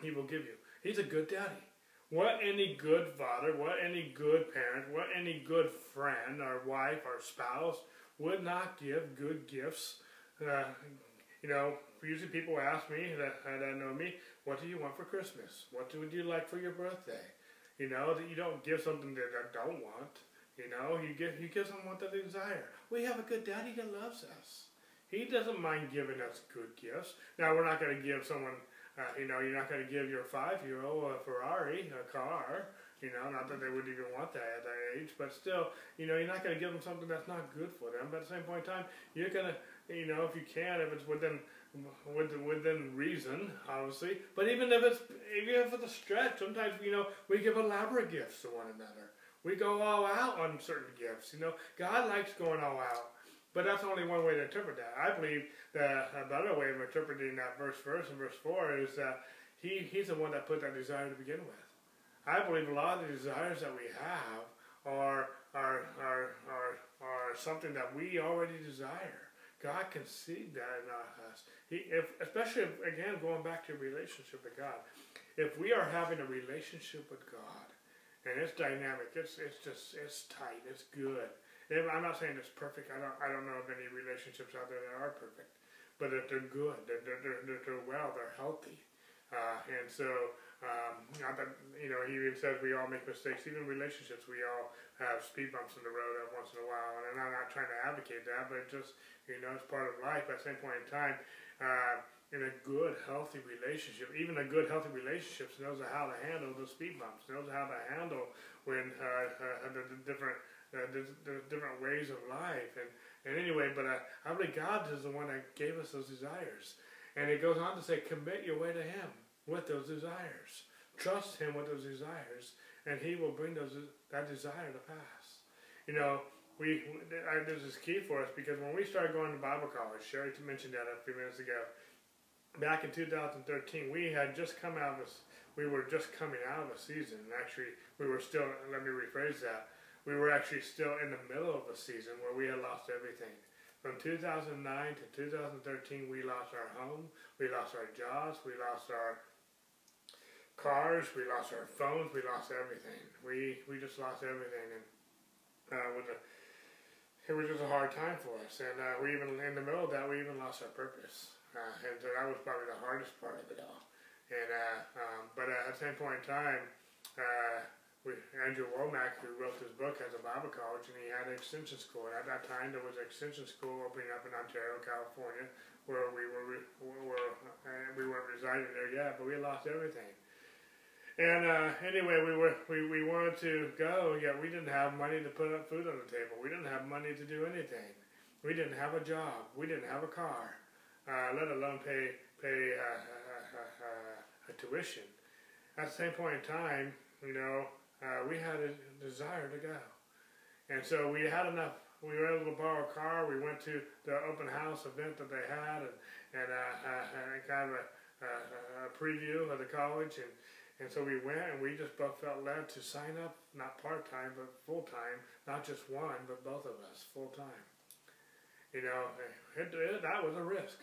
He will give you. He's a good daddy. What any good father, what any good parent, what any good friend or wife or spouse would not give good gifts. Uh, you know, usually people ask me that, that know me, what do you want for Christmas? What would you like for your birthday? You know, that you don't give something that I don't want. You know, you give you give someone what they desire. We have a good daddy that loves us. He doesn't mind giving us good gifts. Now we're not going to give someone uh, you know, you're not going to give your five-year-old a Ferrari, a car. You know, not that they would even want that at that age, but still, you know, you're not going to give them something that's not good for them. But at the same point in time, you're going to, you know, if you can, if it's within within, within reason, obviously. But even if it's even if it's a stretch, sometimes you know we give elaborate gifts to one another. We go all out on certain gifts. You know, God likes going all out. But that's only one way to interpret that. I believe that a better way of interpreting that verse verse and verse four is that he he's the one that put that desire to begin with. I believe a lot of the desires that we have are are are are, are something that we already desire. God can see that in us. He, if, especially if, again going back to relationship with God. If we are having a relationship with God, and it's dynamic, it's it's just it's tight, it's good I'm not saying it's perfect. I don't. I don't know of any relationships out there that are perfect, but that they're good, they're they're, they're, they're well, they're healthy, uh, and so um, not that you know. He even says we all make mistakes. Even relationships, we all have speed bumps in the road every once in a while. And I'm not trying to advocate that, but just you know, it's part of life. At the same point in time. Uh, in a good, healthy relationship, even a good, healthy relationship knows how to handle the speed bumps, knows how to handle when uh, uh, the, the different uh, there's, there's different ways of life. And, and anyway, but uh, I believe God is the one that gave us those desires. And it goes on to say, commit your way to Him with those desires. Trust Him with those desires, and He will bring those that desire to pass. You know, we I, this is key for us because when we started going to Bible college, Sherry mentioned that a few minutes ago. Back in 2013, we had just come out of we were just coming out of a season. Actually, we were still. Let me rephrase that we were actually still in the middle of a season where we had lost everything. From 2009 to 2013, we lost our home, we lost our jobs, we lost our cars, we lost our phones, we lost everything. We we just lost everything, and uh, a, it was just a hard time for us. And uh, we even in the middle of that, we even lost our purpose, uh, and so that was probably the hardest part of it all. And uh, um, but at the same point in time. Uh, Andrew Wommack, who wrote this book, has a Bible college, and he had an extension school. And at that time, there was an extension school opening up in Ontario, California, where we were, were uh, we weren't residing there yet, but we lost everything. And uh, anyway, we were we, we wanted to go, yet we didn't have money to put up food on the table. We didn't have money to do anything. We didn't have a job. We didn't have a car, uh, let alone pay pay uh, uh, uh, a tuition. At the same point in time, you know, uh, we had a desire to go. And so we had enough. We were able to borrow a car. We went to the open house event that they had and, and uh, uh, kind of a, a, preview of the college. And, and so we went and we just both felt led to sign up, not part time, but full time. Not just one, but both of us, full time. You know, it, it, that was a risk.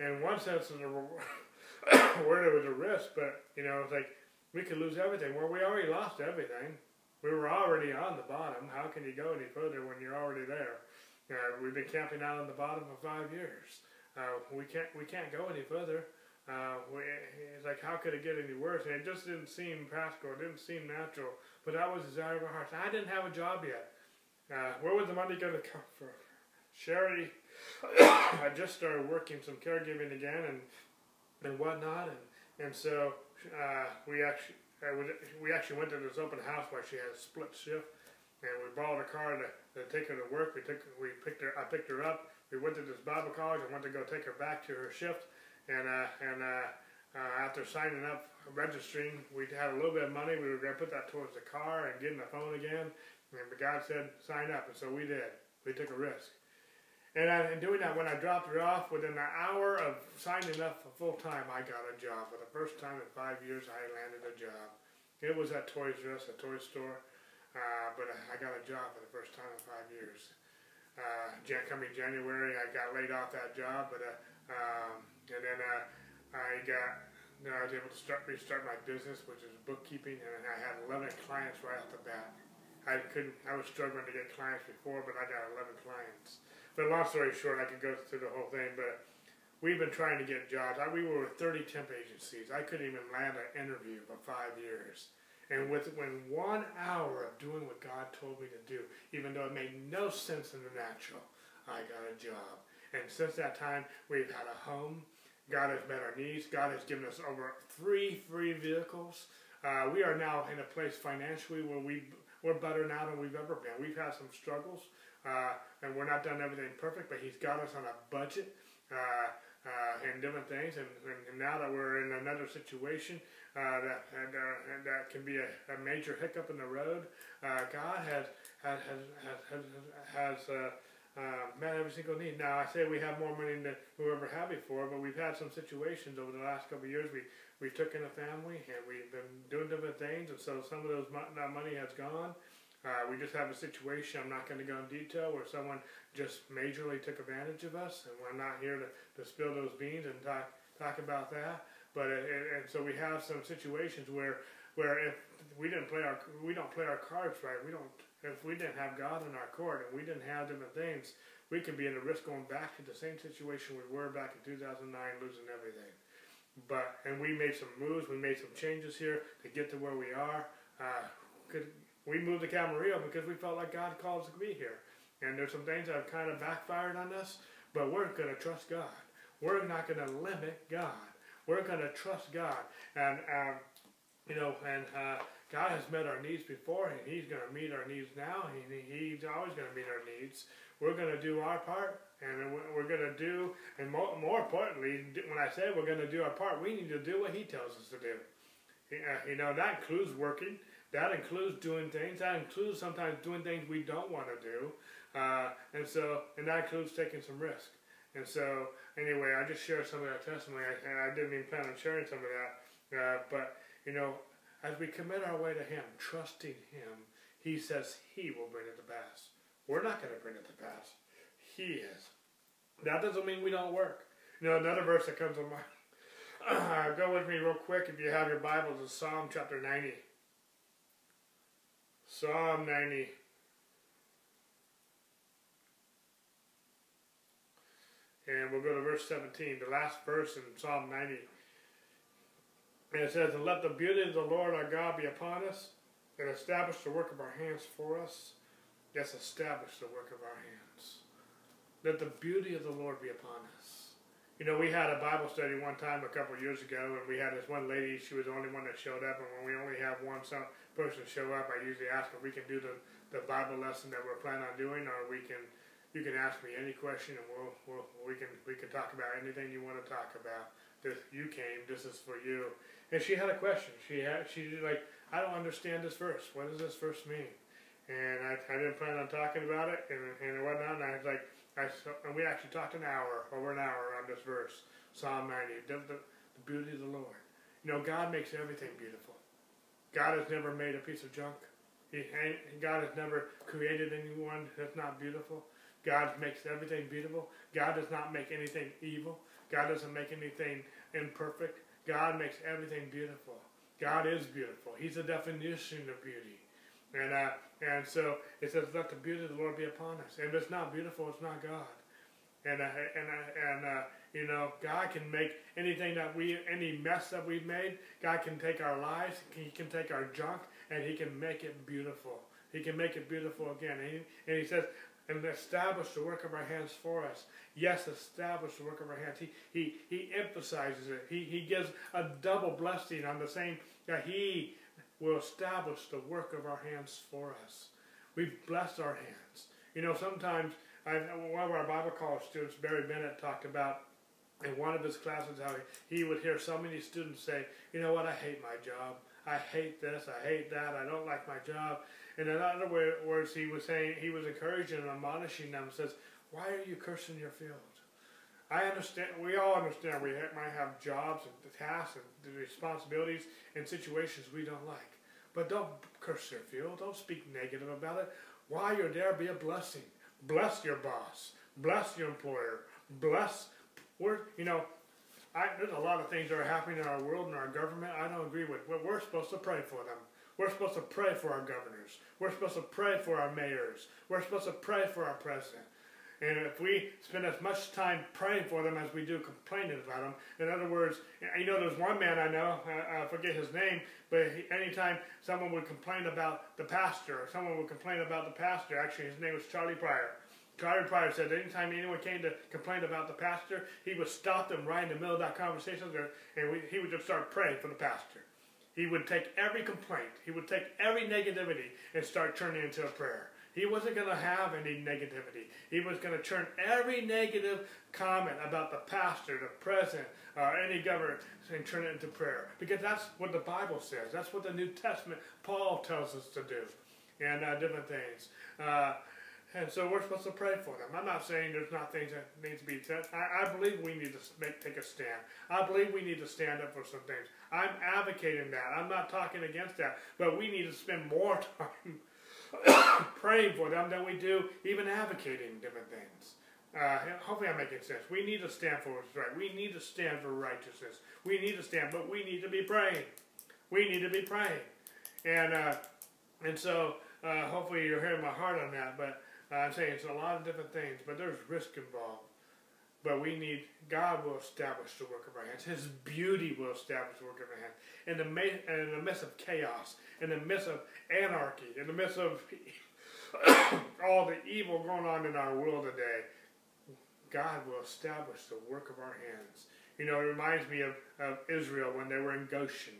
In one sense, of the word, it was a risk, but, you know, it's like, we could lose everything. Well, we already lost everything. We were already on the bottom. How can you go any further when you're already there? Uh, we've been camping out on the bottom for five years. Uh, we can't we can't go any further. Uh, we, it's like how could it get any worse? And it just didn't seem practical. It didn't seem natural. But that was the desire of our hearts. I didn't have a job yet. Uh, where was the money going to come from? Sherry, I just started working some caregiving again and and whatnot, and and so uh, we actually uh, we actually went to this open house where she had a split shift, and we borrowed a car to, to take her to work. We took we picked her I picked her up. We went to this Bible college. I went to go take her back to her shift, and uh, and uh, after signing up, registering, we had a little bit of money. We were going to put that towards the car and getting the phone again. And but God said, sign up, and so we did. We took a risk. And in doing that, when I dropped her off, within an hour of signing up for full time, I got a job. For the first time in five years, I landed a job. It was at Toys R Us, a toy store, uh, but I got a job for the first time in five years. Uh, coming January, I got laid off that job, but uh, um, and then uh, I got you I was able to start restart my business, which is bookkeeping, and I had 11 clients right off the bat. I couldn't. I was struggling to get clients before, but I got 11 clients. But long story short, I could go through the whole thing. But we've been trying to get jobs. I, we were with 30 temp agencies. I couldn't even land an interview for five years. And with when one hour of doing what God told me to do, even though it made no sense in the natural, I got a job. And since that time, we've had a home. God has met our needs. God has given us over three free vehicles. Uh, we are now in a place financially where we we're better now than we've ever been. We've had some struggles, uh, and we're not done everything perfect, but He's got us on a budget. Uh, uh, and different things. And, and, now that we're in another situation uh, that and, uh, and that can be a, a, major hiccup in the road, uh, God has has has has, has uh, uh, met every single need. Now I say we have more money than we ever had before, but we've had some situations over the last couple of years. We we took in a family and we've been doing different things, and so some of those that money has gone. Uh, we just have a situation, I'm not going to go in detail, where someone just majorly took advantage of us, and we're not here to, to spill those beans and talk, talk about that. But and so we have some situations where where if we didn't play our we don't play our cards right, we don't if we didn't have God in our court and we didn't have different things, we could be in a risk going back to the same situation we were back in 2009, losing everything. But and we made some moves, we made some changes here to get to where we are. Uh, could, we moved to Camarillo because we felt like God called us to be here. And there's some things that have kind of backfired on us, but we're going to trust God. We're not going to limit God. We're going to trust God. And, um, you know, and uh, God has met our needs before, and He's going to meet our needs now. He, he's always going to meet our needs. We're going to do our part, and we're going to do, and more, more importantly, when I say we're going to do our part, we need to do what He tells us to do. Uh, you know, that includes working. That includes doing things. That includes sometimes doing things we don't want to do. Uh, and so, and that includes taking some risk. And so, anyway, I just shared some of that testimony, I didn't even plan on sharing some of that. Uh, but, you know, as we commit our way to Him, trusting Him, He says He will bring it to pass. We're not going to bring it to pass. He is. That doesn't mean we don't work. You know, another verse that comes to mind. Uh, go with me real quick if you have your Bibles to Psalm chapter 90. Psalm 90. And we'll go to verse 17, the last verse in Psalm 90. And it says, And let the beauty of the Lord our God be upon us, and establish the work of our hands for us. Yes, establish the work of our hands. Let the beauty of the Lord be upon us. You know, we had a Bible study one time a couple years ago, and we had this one lady. She was the only one that showed up, and when we only have one some person show up, I usually ask if we can do the, the Bible lesson that we're planning on doing, or we can you can ask me any question, and we'll, we'll we can we can talk about anything you want to talk about. This you came. This is for you. And she had a question. She had she like I don't understand this verse. What does this verse mean? And I, I didn't plan on talking about it and, and whatnot. And I was like, I, and we actually talked an hour, over an hour on this verse, Psalm 90, the, the, the beauty of the Lord. You know, God makes everything beautiful. God has never made a piece of junk. He, God has never created anyone that's not beautiful. God makes everything beautiful. God does not make anything evil. God doesn't make anything imperfect. God makes everything beautiful. God is beautiful. He's the definition of beauty. And uh, and so it says, "Let the beauty of the Lord be upon us." And if it's not beautiful, it's not God. And uh, and uh, and uh, you know, God can make anything that we any mess that we've made. God can take our lives, He can take our junk, and He can make it beautiful. He can make it beautiful again. And He, and he says, and establish the work of our hands for us. Yes, establish the work of our hands. He, he, he emphasizes it. He, he gives a double blessing on the same that He will establish the work of our hands for us. We bless our hands. You know, sometimes I, one of our Bible college students, Barry Bennett, talked about in one of his classes how he would hear so many students say, you know what, I hate my job. I hate this, I hate that, I don't like my job. And in other words, he was saying, he was encouraging and admonishing them, says, why are you cursing your field? I understand, we all understand we might have jobs and tasks and responsibilities and situations we don't like. But don't curse your field, don't speak negative about it. While you're there, be a blessing. Bless your boss, bless your employer, bless, we're, you know, I, there's a lot of things that are happening in our world and our government I don't agree with, but we're supposed to pray for them. We're supposed to pray for our governors. We're supposed to pray for our mayors. We're supposed to pray for our president. And if we spend as much time praying for them as we do complaining about them, in other words, you know, there's one man I know, I, forget his name, but anytime someone would complain about the pastor, or someone would complain about the pastor, actually his name was Charlie Pryor. Charlie Pryor said anytime anyone came to complain about the pastor, he would stop them right in the middle of that conversation and he would just start praying for the pastor. He would take every complaint, he would take every negativity and start turning it into a prayer. He wasn't going to have any negativity. He was going to turn every negative comment about the pastor, the president, or any governor, and turn it into prayer. Because that's what the Bible says. That's what the New Testament, Paul tells us to do. And uh, different things. Uh, and so we're supposed to pray for them. I'm not saying there's not things that need to be said. I, I believe we need to make, take a stand. I believe we need to stand up for some things. I'm advocating that. I'm not talking against that. But we need to spend more time praying for them than we do even advocating different things. Uh, hopefully I'm making sense. We need to stand for what's right. We need to stand for righteousness. We need to stand, but we need to be praying. We need to be praying. And, uh, and so uh, hopefully you're hearing my heart on that. But I'm saying it's a lot of different things, but there's risk involved. But we need, God will establish the work of our hands. His beauty will establish the work of our hands. In the, in the midst of chaos, in the midst of anarchy, in the midst of all the evil going on in our world today, God will establish the work of our hands. You know, it reminds me of, of Israel when they were in Goshen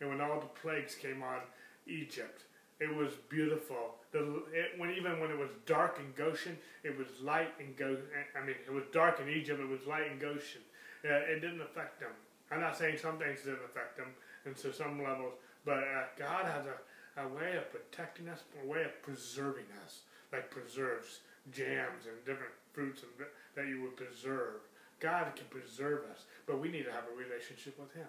and when all the plagues came on Egypt. It was beautiful. The it, when even when it was dark in Goshen, it was light in Go. I mean, it was dark in Egypt. It was light in Goshen. Uh, it didn't affect them. I'm not saying some things didn't affect them, and to some levels, but uh, God has a, a way of protecting us, a way of preserving us, like preserves jams and different fruits and, that you would preserve. God can preserve us, but we need to have a relationship with Him.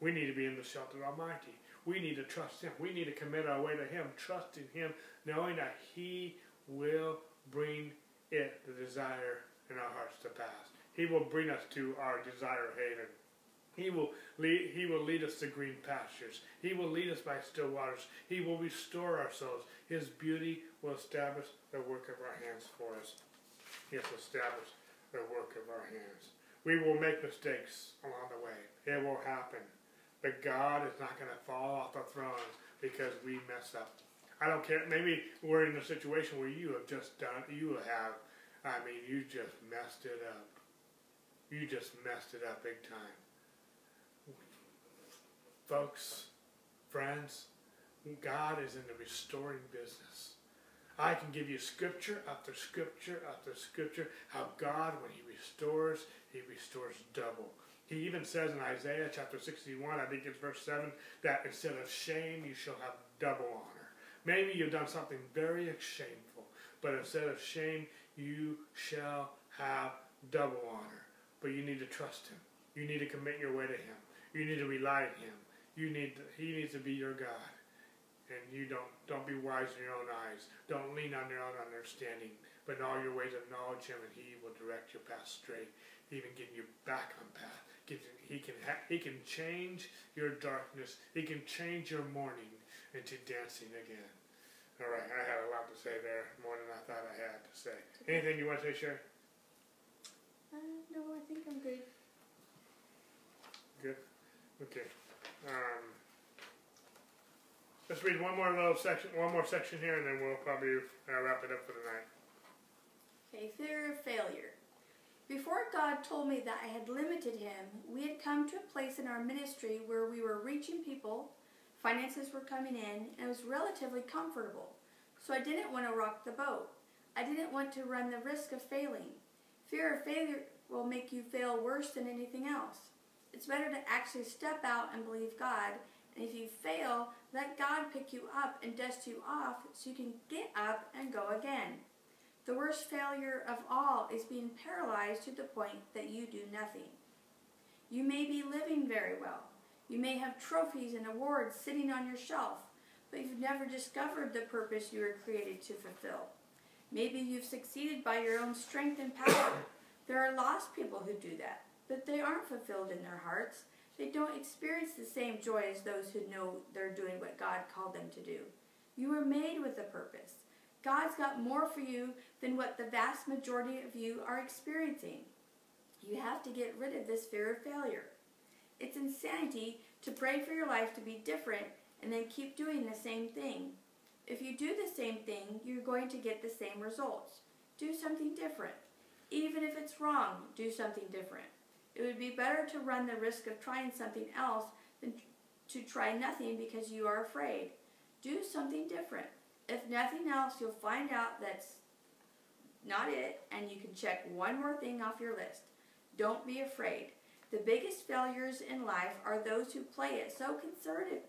We need to be in the shelter of Almighty. We need to trust Him. We need to commit our way to Him, trusting Him, knowing that He will bring it, the desire in our hearts to pass. He will bring us to our desire haven. He will lead, He will lead us to green pastures. He will lead us by still waters. He will restore our souls. His beauty will establish the work of our hands for us. He has established the work of our hands. We will make mistakes along the way. It will happen. But God is not going to fall off the throne because we mess up. I don't care. Maybe we're in a situation where you have just done, you have, I mean, you just messed it up. You just messed it up big time. Folks, friends, God is in the restoring business. I can give you scripture after scripture after scripture how God, when He restores, He restores double. He even says in Isaiah chapter 61, I think it's verse 7, that instead of shame, you shall have double honor. Maybe you've done something very shameful, but instead of shame, you shall have double honor. But you need to trust Him. You need to commit your way to Him. You need to rely on Him. You need to, He needs to be your God. And you don't don't be wise in your own eyes. Don't lean on your own understanding, but in all your ways acknowledge Him, and He will direct your path straight, even getting you back on path he can he can change your darkness. He can change your mourning into dancing again. All right, I had a lot to say there, more than I thought I had to say. Anything you want to say, Sherry?
Uh, no, I think I'm good.
Good. Okay. Um, let's read one more little section, one more section here, and then we'll probably uh, wrap it up for the night.
Okay, fear of failure. Before God told me that I had limited him, we had come to a place in our ministry where we were reaching people, finances were coming in, and it was relatively comfortable. So I didn't want to rock the boat. I didn't want to run the risk of failing. Fear of failure, will make you fail worse than anything else. It's better to actually step out and believe God, and if you fail, let God pick you up and dust you off so you can get up and go again. The worst failure of all is being paralyzed to the point that you do nothing. You may be living very well. You may have trophies and awards sitting on your shelf, but you've never discovered the purpose you were created to fulfill. Maybe you've succeeded by your own strength and power. There are lost people who do that, but they aren't fulfilled in their hearts. They don't experience the same joy as those who know they're doing what God called them to do. You were made with a purpose. God's got more for you than what the vast majority of you are experiencing. You have to get rid of this fear of failure. It's insanity to pray for your life to be different and then keep doing the same thing. If you do the same thing, you're going to get the same results. Do something different. Even if it's wrong, do something different. It would be better to run the risk of trying something else than to try nothing because you are afraid. Do something different. If nothing else, you'll find out that's not it, and you can check one more thing off your list. Don't be afraid. The biggest failures in life are those who play it so conservative,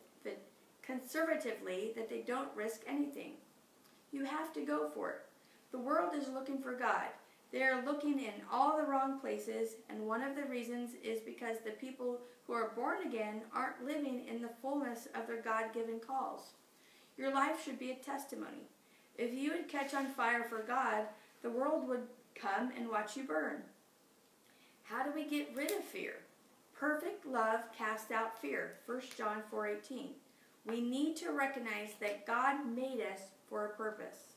conservatively that they don't risk anything. You have to go for it. The world is looking for God. They are looking in all the wrong places, and one of the reasons is because the people who are born again aren't living in the fullness of their God given calls. Your life should be a testimony. If you would catch on fire for God, the world would come and watch you burn. How do we get rid of fear? Perfect love casts out fear. 1 John 4:18. We need to recognize that God made us for a purpose.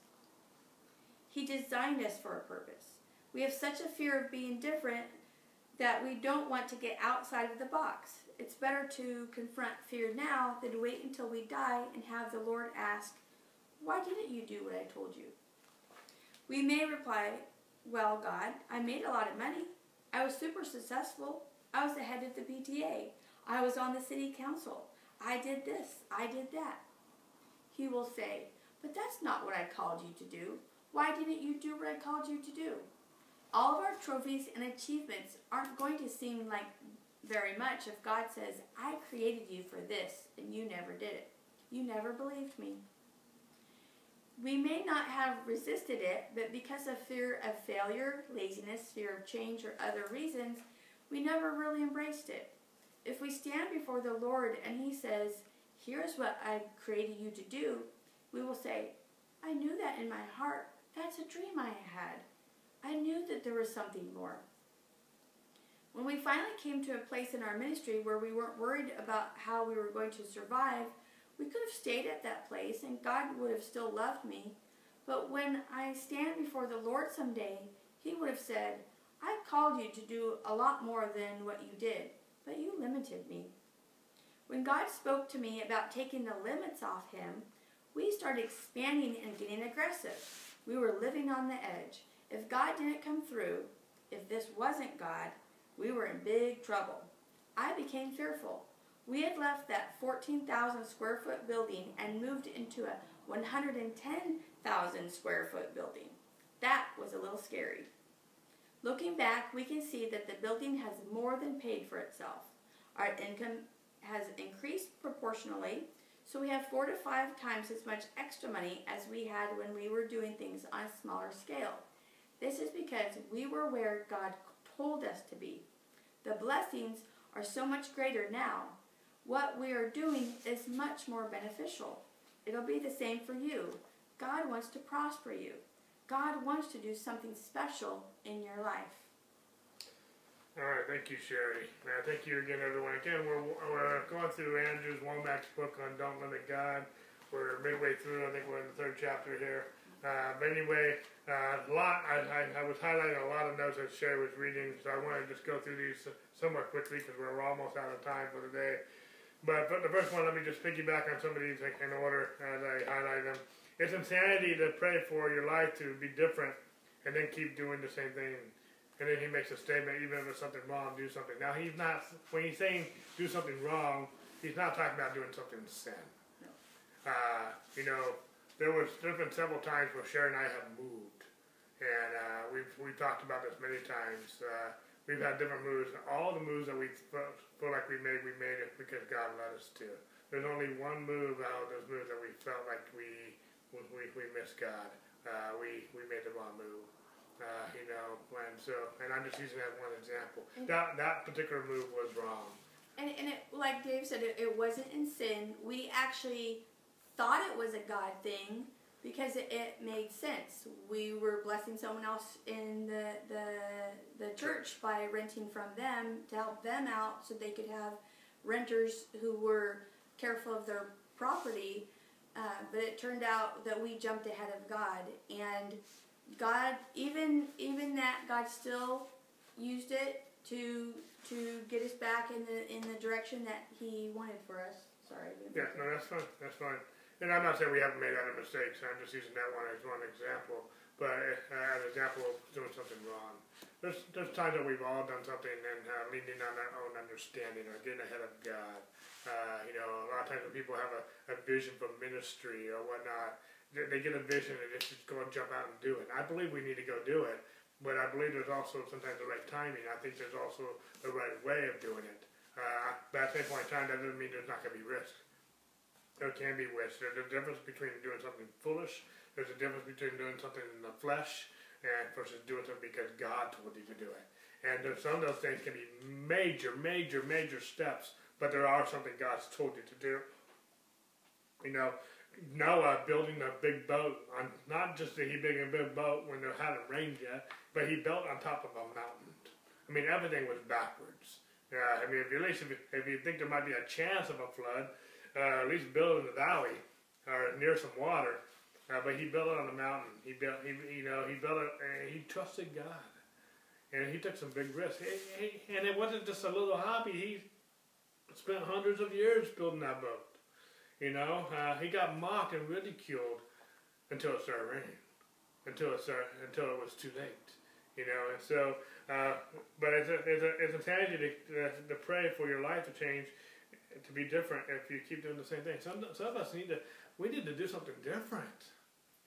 He designed us for a purpose. We have such a fear of being different that we don't want to get outside of the box. It's better to confront fear now than to wait until we die and have the Lord ask, Why didn't you do what I told you? We may reply, Well, God, I made a lot of money. I was super successful. I was the head of the PTA. I was on the city council. I did this. I did that. He will say, But that's not what I called you to do. Why didn't you do what I called you to do? All of our trophies and achievements aren't going to seem like very much if God says, I created you for this and you never did it. You never believed me. We may not have resisted it, but because of fear of failure, laziness, fear of change, or other reasons, we never really embraced it. If we stand before the Lord and He says, Here's what I created you to do, we will say, I knew that in my heart. That's a dream I had. I knew that there was something more. When we finally came to a place in our ministry where we weren't worried about how we were going to survive, we could have stayed at that place and God would have still loved me. But when I stand before the Lord someday, He would have said, I called you to do a lot more than what you did, but you limited me. When God spoke to me about taking the limits off Him, we started expanding and getting aggressive. We were living on the edge. If God didn't come through, if this wasn't God, we were in big trouble. I became fearful. We had left that 14,000 square foot building and moved into a 110,000 square foot building. That was a little scary. Looking back, we can see that the building has more than paid for itself. Our income has increased proportionally, so we have four to five times as much extra money as we had when we were doing things on a smaller scale. This is because we were where God told us to be. The blessings are so much greater now. What we are doing is much more beneficial. It'll be the same for you. God wants to prosper you. God wants to do something special in your life.
All right, thank you, Sherry. Uh, thank you again, everyone. Again, we're, we're going through Andrew's Wommack's book on Don't Limit God. We're midway through. I think we're in the third chapter here. Uh, but anyway, uh, a lot. I, I, I, was highlighting a lot of notes that Sherry was reading, so I want to just go through these somewhat quickly because we're almost out of time for today. But, but the first one, let me just piggyback on some of these in order as I highlight them. It's insanity to pray for your life to be different and then keep doing the same thing. And then he makes a statement, even if it's something wrong, do something. Now he's not when he's saying do something wrong, he's not talking about doing something sin. No. Uh, you know, there was there's been several times where Sherry and I have moved, and uh, we've we've talked about this many times. Uh, We've had different moves. And all the moves that we felt, feel like we made, we made it because God led us to. There's only one move out of those moves that we felt like we we, we missed God. Uh, we we made the wrong move. Uh, you know, and so, and I'm just using that one example. That that particular move was wrong.
And, and it, like Dave said, it, it wasn't in sin. We actually thought it was a God thing because it, it made sense. We were blessing someone else in the, the, the church by renting from them to help them out so they could have renters who were careful of their property. Uh, but it turned out that we jumped ahead of God, and God, even even that, God still used it to to get us back in the in the direction that He wanted for us. Sorry.
Yeah, no, that's fine. That's fine. And I'm not saying we haven't made other mistakes. I'm just using that one as one example. But uh, an example of doing something wrong. There's there's times that we've all done something and uh, leaning on our own understanding or getting ahead of God. Uh, you know, a lot of times when people have a, a vision for ministry or whatnot, they, they get a vision and they just go and jump out and do it. I believe we need to go do it, but I believe there's also sometimes the right timing. I think there's also the right way of doing it. Uh, but at the same point in time, that doesn't mean there's not going to be risk there can be waste. There's a difference between doing something foolish. There's a difference between doing something in the flesh and versus doing something because God told you to do it. And some of those things can be major, major, major steps, but there are something God's told you to do. You know, Noah building a big boat on not just that he built a big boat when there hadn't rained yet, but he built on top of a mountain. I mean, everything was backwards. Yeah, I mean, if you, at least if if you think there might be a chance of a flood, uh, at least build in the valley or near some water. Uh, but he built it on the mountain. He built, he, you know, he built it, and he trusted God, and he took some big risks. He, he, and it wasn't just a little hobby. He spent hundreds of years building that boat. You know, uh, he got mocked and ridiculed until it started raining, until it started, until it was too late. You know, and so, uh, but it's a, it's a, it's a tragedy to, to pray for your life to change to be different if you keep doing the same thing. Some, some of us need to, we need to do something different.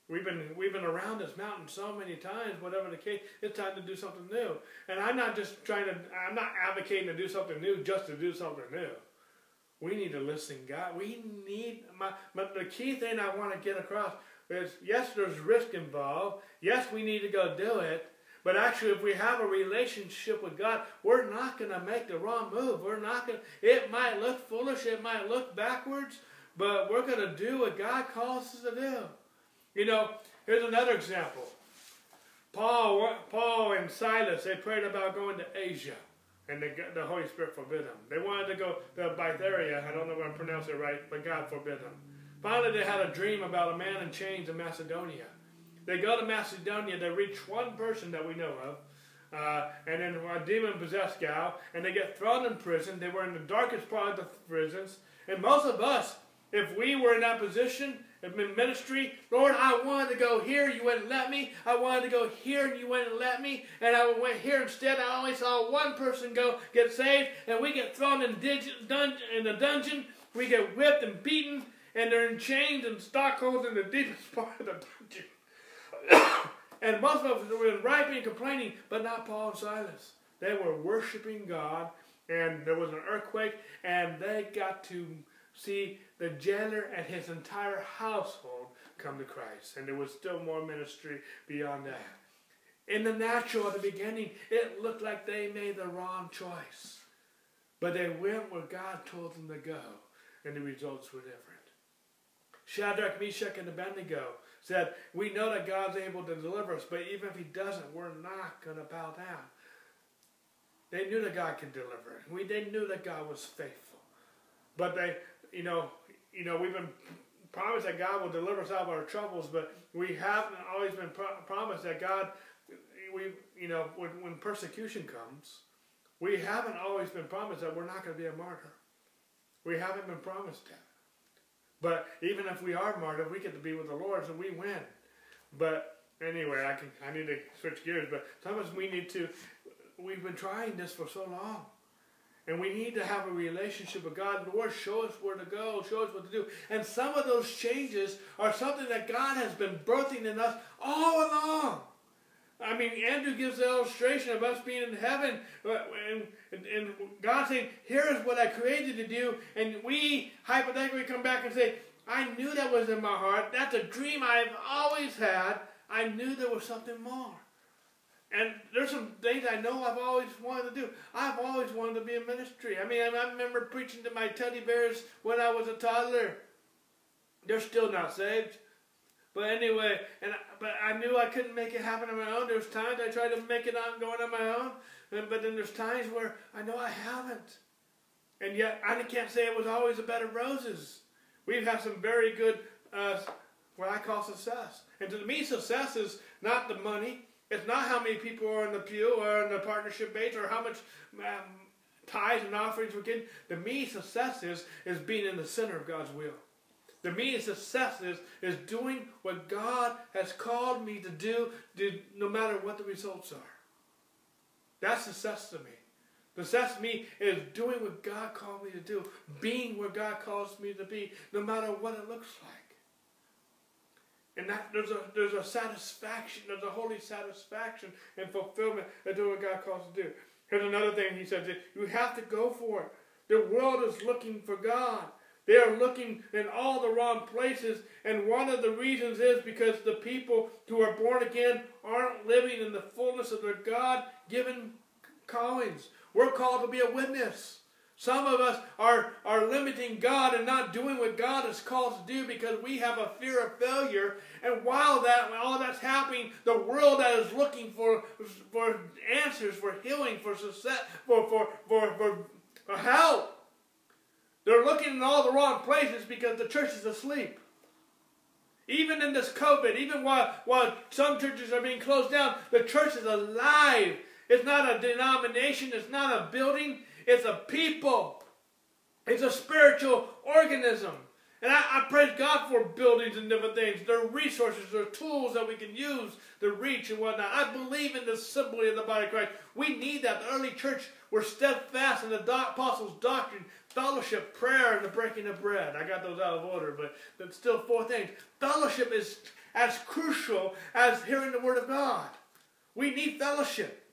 We've been, we've been around this mountain so many times, whatever the case, it's time to do something new. And I'm not just trying to, I'm not advocating to do something new just to do something new. We need to listen, God. We need, my, but the key thing I want to get across is yes, there's risk involved. Yes, we need to go do it. But actually, if we have a relationship with God, we're not going to make the wrong move. We're not going. It might look foolish. It might look backwards, but we're going to do what God calls us to do. You know, here's another example. Paul, Paul and Silas, they prayed about going to Asia, and the, the Holy Spirit forbid them. They wanted to go to Bytheria. I don't know if I pronounced it right, but God forbid them. Finally, they had a dream about a man in chains in Macedonia. They go to Macedonia. They reach one person that we know of. Uh, and then a demon possessed gal, and they get thrown in prison. They were in the darkest part of the prisons. And most of us, if we were in that position, in ministry, Lord, I wanted to go here, you wouldn't let me. I wanted to go here, and you wouldn't let me. And I went here instead. I only saw one person go get saved, and we get thrown in, in the dungeon. We get whipped and beaten, and they're in chains and stockholds in the deepest part of the dungeon. and most of them were griping and complaining, but not Paul and Silas. They were worshiping God, and there was an earthquake, and they got to see the jailer and his entire household come to Christ. And there was still more ministry beyond that. In the natural, at the beginning, it looked like they made the wrong choice. But they went where God told them to go, and the results were different. Shadrach, Meshach, and Abednego said, We know that God's able to deliver us, but even if He doesn't, we're not going to bow down. They knew that God could deliver. We, they knew that God was faithful. But they, you know, you know, we've been promised that God will deliver us out of our troubles, but we haven't always been pro- promised that God, we, you know, when, when persecution comes, we haven't always been promised that we're not going to be a martyr. We haven't been promised that. But even if we are martyred, we get to be with the Lord, so we win. But anyway, I can I need to switch gears. But sometimes we need to. We've been trying this for so long. And we need to have a relationship with God. Lord, show us where to go, show us what to do. And some of those changes are something that God has been birthing in us all along. I mean, Andrew gives the illustration of us being in heaven, uh, and, and, and God saying, Here is what I created to do. And we hypothetically come back and say, I knew that was in my heart. That's a dream I've always had. I knew there was something more. And there's some things I know I've always wanted to do. I've always wanted to be in ministry. I mean, I remember preaching to my teddy bears when I was a toddler. They're still not saved. But anyway, and but I knew I couldn't make it happen on my own. There's times I tried to make it on going on my own, and, but then there's times where I know I haven't. And yet I can't say it was always a bed of roses. We've had some very good, uh, what I call success. And to me, success is not the money. It's not how many people are in the pew or in the partnership base or how much um, tithes and offerings we're getting. To me, success is, is being in the center of God's will. To me, success is, is doing what God has called me to do, no matter what the results are. That's success to me. Success to me is doing what God called me to do, being where God calls me to be, no matter what it looks like. And that there's a there's a satisfaction, there's a holy satisfaction and fulfillment of doing what God calls to do. Here's another thing he said: you have to go for it. The world is looking for God. They are looking in all the wrong places, and one of the reasons is because the people who are born again aren't living in the fullness of their God-given callings. We're called to be a witness. Some of us are, are limiting God and not doing what God has called to do because we have a fear of failure. And while that all that's happening, the world that is looking for, for answers, for healing, for success, for, for, for, for help, they're looking in all the wrong places because the church is asleep. Even in this COVID, even while, while some churches are being closed down, the church is alive. It's not a denomination, it's not a building, it's a people. It's a spiritual organism. And I, I, praise God for buildings and different things. They're resources, there are tools that we can use to reach and whatnot. I believe in the assembly of the body of Christ. We need that. The early church were steadfast in the apostles' doctrine, fellowship, prayer, and the breaking of bread. I got those out of order, but that's still four things. Fellowship is as crucial as hearing the word of God. We need fellowship.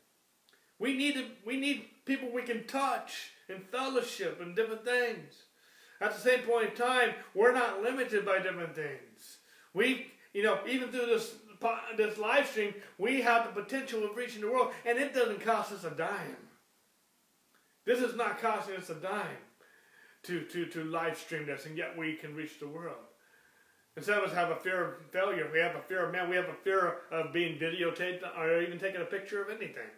We need we need people we can touch and fellowship and different things. At the same point in time, we're not limited by different things. We, you know, even through this this live stream, we have the potential of reaching the world, and it doesn't cost us a dime. This is not costing us a dime to, to, to live stream this, and yet we can reach the world. Instead of us have a fear of failure, we have a fear of man, we have a fear of being videotaped or even taking a picture of anything.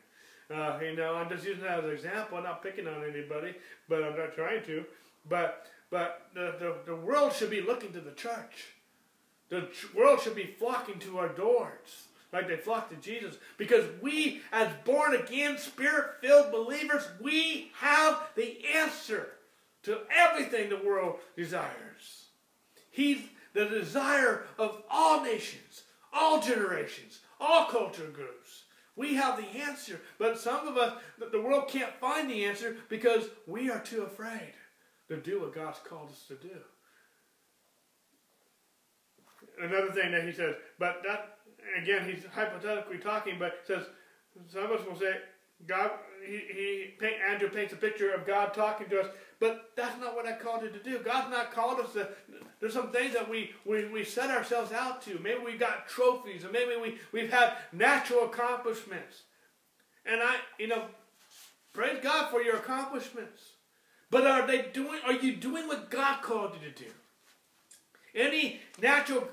Uh, you know, I'm just using that as an example. I'm not picking on anybody, but I'm not trying to. But but the, the, the world should be looking to the church. The world should be flocking to our doors like they flock to Jesus. Because we, as born again, spirit filled believers, we have the answer to everything the world desires. He's the desire of all nations, all generations, all culture groups. We have the answer, but some of us, the world can't find the answer because we are too afraid to do what God's called us to do. Another thing that he says, but that, again, he's hypothetically talking, but says, some of us will say, God, he, he Andrew paints a picture of God talking to us, but that's not what I called you to do. God's not called us to. There's some things that we, we, we set ourselves out to. Maybe we got trophies, or maybe we, we've had natural accomplishments. And I, you know, praise God for your accomplishments. But are they doing, are you doing what God called you to do? Any natural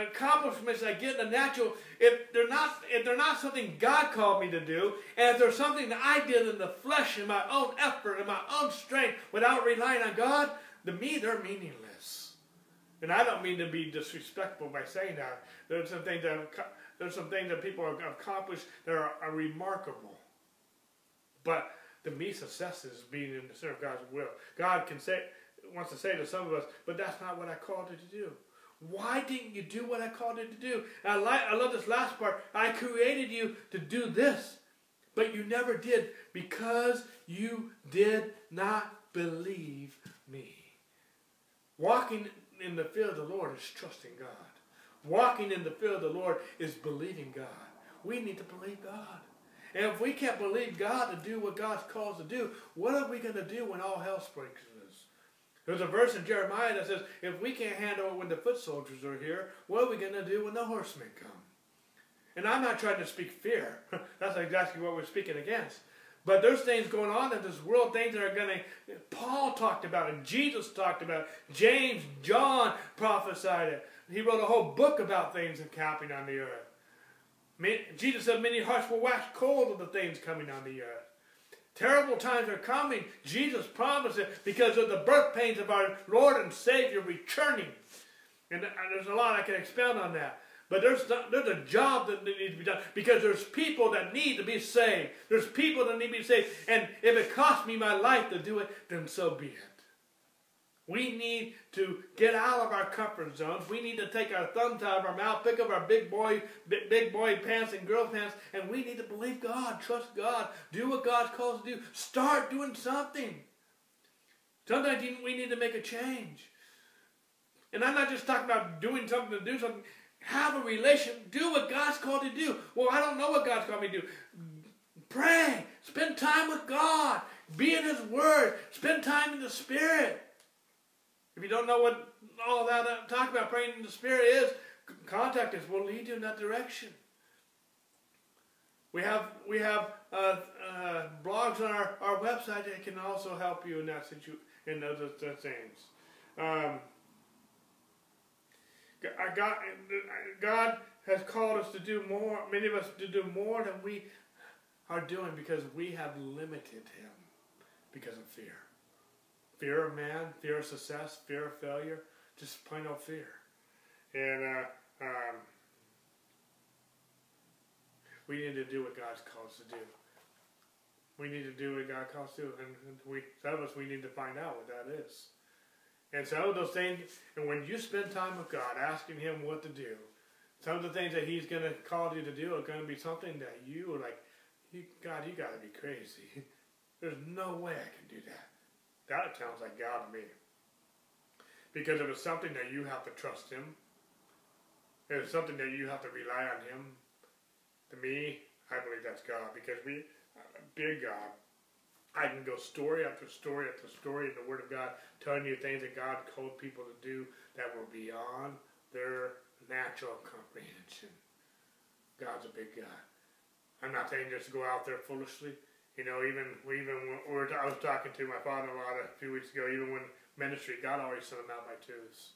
accomplishments I get in the natural, if they're not if they're not something God called me to do, and if there's something that I did in the flesh in my own effort and my own strength without relying on God, to me they're meaningless. And I don't mean to be disrespectful by saying that. There's some things that there's some things that people have accomplished that are, are remarkable. But to me, success is being in the of God's will. God can say wants to say to some of us, but that's not what I called you to do. Why didn't you do what I called you to do? And I, like, I love this last part. I created you to do this, but you never did because you did not believe me. Walking in the fear of the Lord is trusting God. Walking in the fear of the Lord is believing God. We need to believe God. And if we can't believe God to do what God's called to do, what are we going to do when all hell breaks loose? There's a verse in Jeremiah that says, if we can't handle it when the foot soldiers are here, what are we going to do when the horsemen come? And I'm not trying to speak fear. That's exactly what we're speaking against. But there's things going on in this world, things that are going to. Paul talked about it. Jesus talked about it. James, John prophesied it. He wrote a whole book about things happening on the earth. Jesus said, Many hearts will wax cold of the things coming on the earth. Terrible times are coming. Jesus promised it because of the birth pains of our Lord and Savior returning. And there's a lot I can expound on that. But there's, there's a job that needs to be done because there's people that need to be saved. There's people that need to be saved. And if it costs me my life to do it, then so be it. We need to get out of our comfort zones. We need to take our thumbs out of our mouth, pick up our big boy, big, boy pants and girl pants, and we need to believe God, trust God, do what God calls to do. Start doing something. Sometimes we need to make a change. And I'm not just talking about doing something to do something have a relation, do what God's called to do. Well, I don't know what God's called me to do. Pray, spend time with God, be in His Word, spend time in the Spirit. If you don't know what all that uh, talk about praying in the Spirit is, contact us. We'll lead you in that direction. We have we have uh, uh, blogs on our, our website that can also help you in that situ in those, those things. Um, God, God has called us to do more, many of us to do more than we are doing because we have limited Him because of fear. Fear of man, fear of success, fear of failure, just plain old fear. And uh, um, we need to do what God's called us to do. We need to do what God calls us to, do, and we some of us we need to find out what that is. And some of those things, and when you spend time with God, asking Him what to do, some of the things that He's going to call you to do are going to be something that you are like, God, you got to be crazy. There's no way I can do that. That sounds like God to me. Because if it's something that you have to trust Him, if it's something that you have to rely on Him, to me, I believe that's God. Because we, big God, I can go story after story after story in the Word of God, telling you things that God called people to do that were beyond their natural comprehension. God's a big God. I'm not saying just go out there foolishly. You know, even even when I was talking to my father-in-law a few weeks ago, even when ministry, God always sent them out by twos.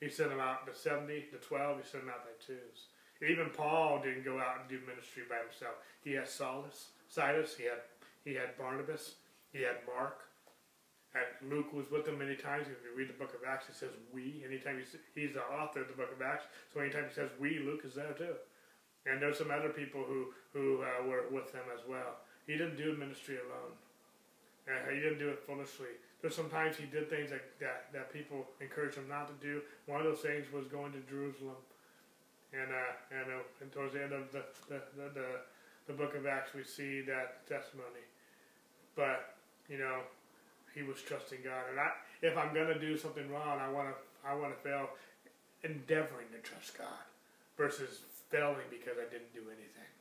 He sent them out to 70, to 12, he sent them out by twos. Even Paul didn't go out and do ministry by himself. He had Silas, Silas, he had he had Barnabas. He had Mark. And Luke was with them many times. If you read the book of Acts, it says we. Anytime he's, he's the author of the book of Acts, so anytime he says we, Luke is there too. And there's some other people who, who uh, were with him as well. He didn't do ministry alone. Uh, he didn't do it foolishly. There's sometimes he did things that, that, that people encouraged him not to do. One of those things was going to Jerusalem. And, uh, and, uh, and towards the end of the, the, the, the, the book of Acts, we see that testimony. But you know, he was trusting God, and I, if I'm going to do something wrong, I want to, I want to fail, endeavoring to trust God, versus failing because I didn't do anything.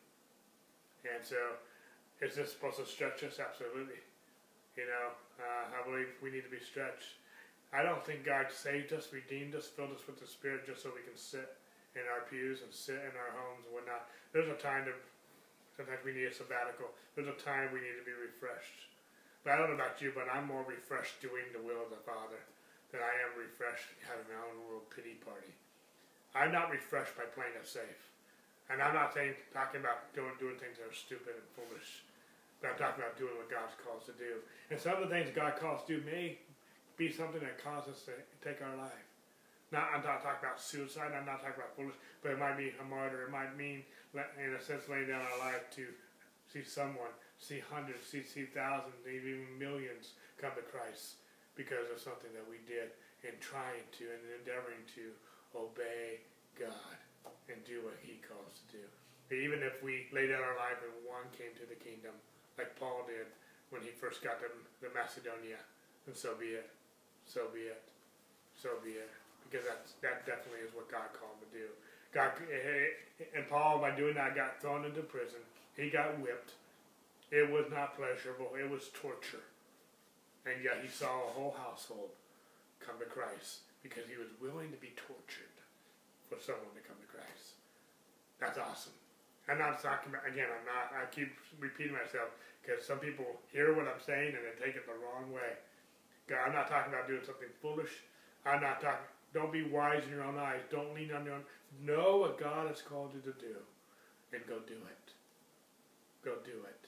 And so, is this supposed to stretch us? Absolutely. You know, uh, I believe we need to be stretched. I don't think God saved us, redeemed us, filled us with the Spirit just so we can sit in our pews and sit in our homes and whatnot. There's a time to, sometimes we need a sabbatical. There's a time we need to be refreshed. But I don't know about you, but I'm more refreshed doing the will of the Father than I am refreshed having my own little pity party. I'm not refreshed by playing it safe. And I'm not saying talking about doing doing things that are stupid and foolish. I'm talking about doing what God's calls to do. And some of the things God calls us to do may be something that causes us to take our life. Not, I'm not talking about suicide. I'm not talking about foolish, but it might be a martyr. It might mean, in a sense, laying down our life to see someone see hundreds, see, see thousands, even millions come to Christ because of something that we did in trying to and endeavoring to obey God and do what He calls to do. Even if we laid down our life and one came to the kingdom, like Paul did when he first got to the Macedonia, and so be it. So be it. So be it. Because that's, that definitely is what God called him to do. got eh, and Paul by doing that got thrown into prison. He got whipped. It was not pleasurable. It was torture. And yet he saw a whole household come to Christ because he was willing to be tortured for someone to come to Christ. That's awesome. I'm not talking about, again, I'm not, I keep repeating myself because some people hear what I'm saying and they take it the wrong way. God, I'm not talking about doing something foolish. I'm not talking, don't be wise in your own eyes. Don't lean on your own. Know what God has called you to do and go do it. Go do it.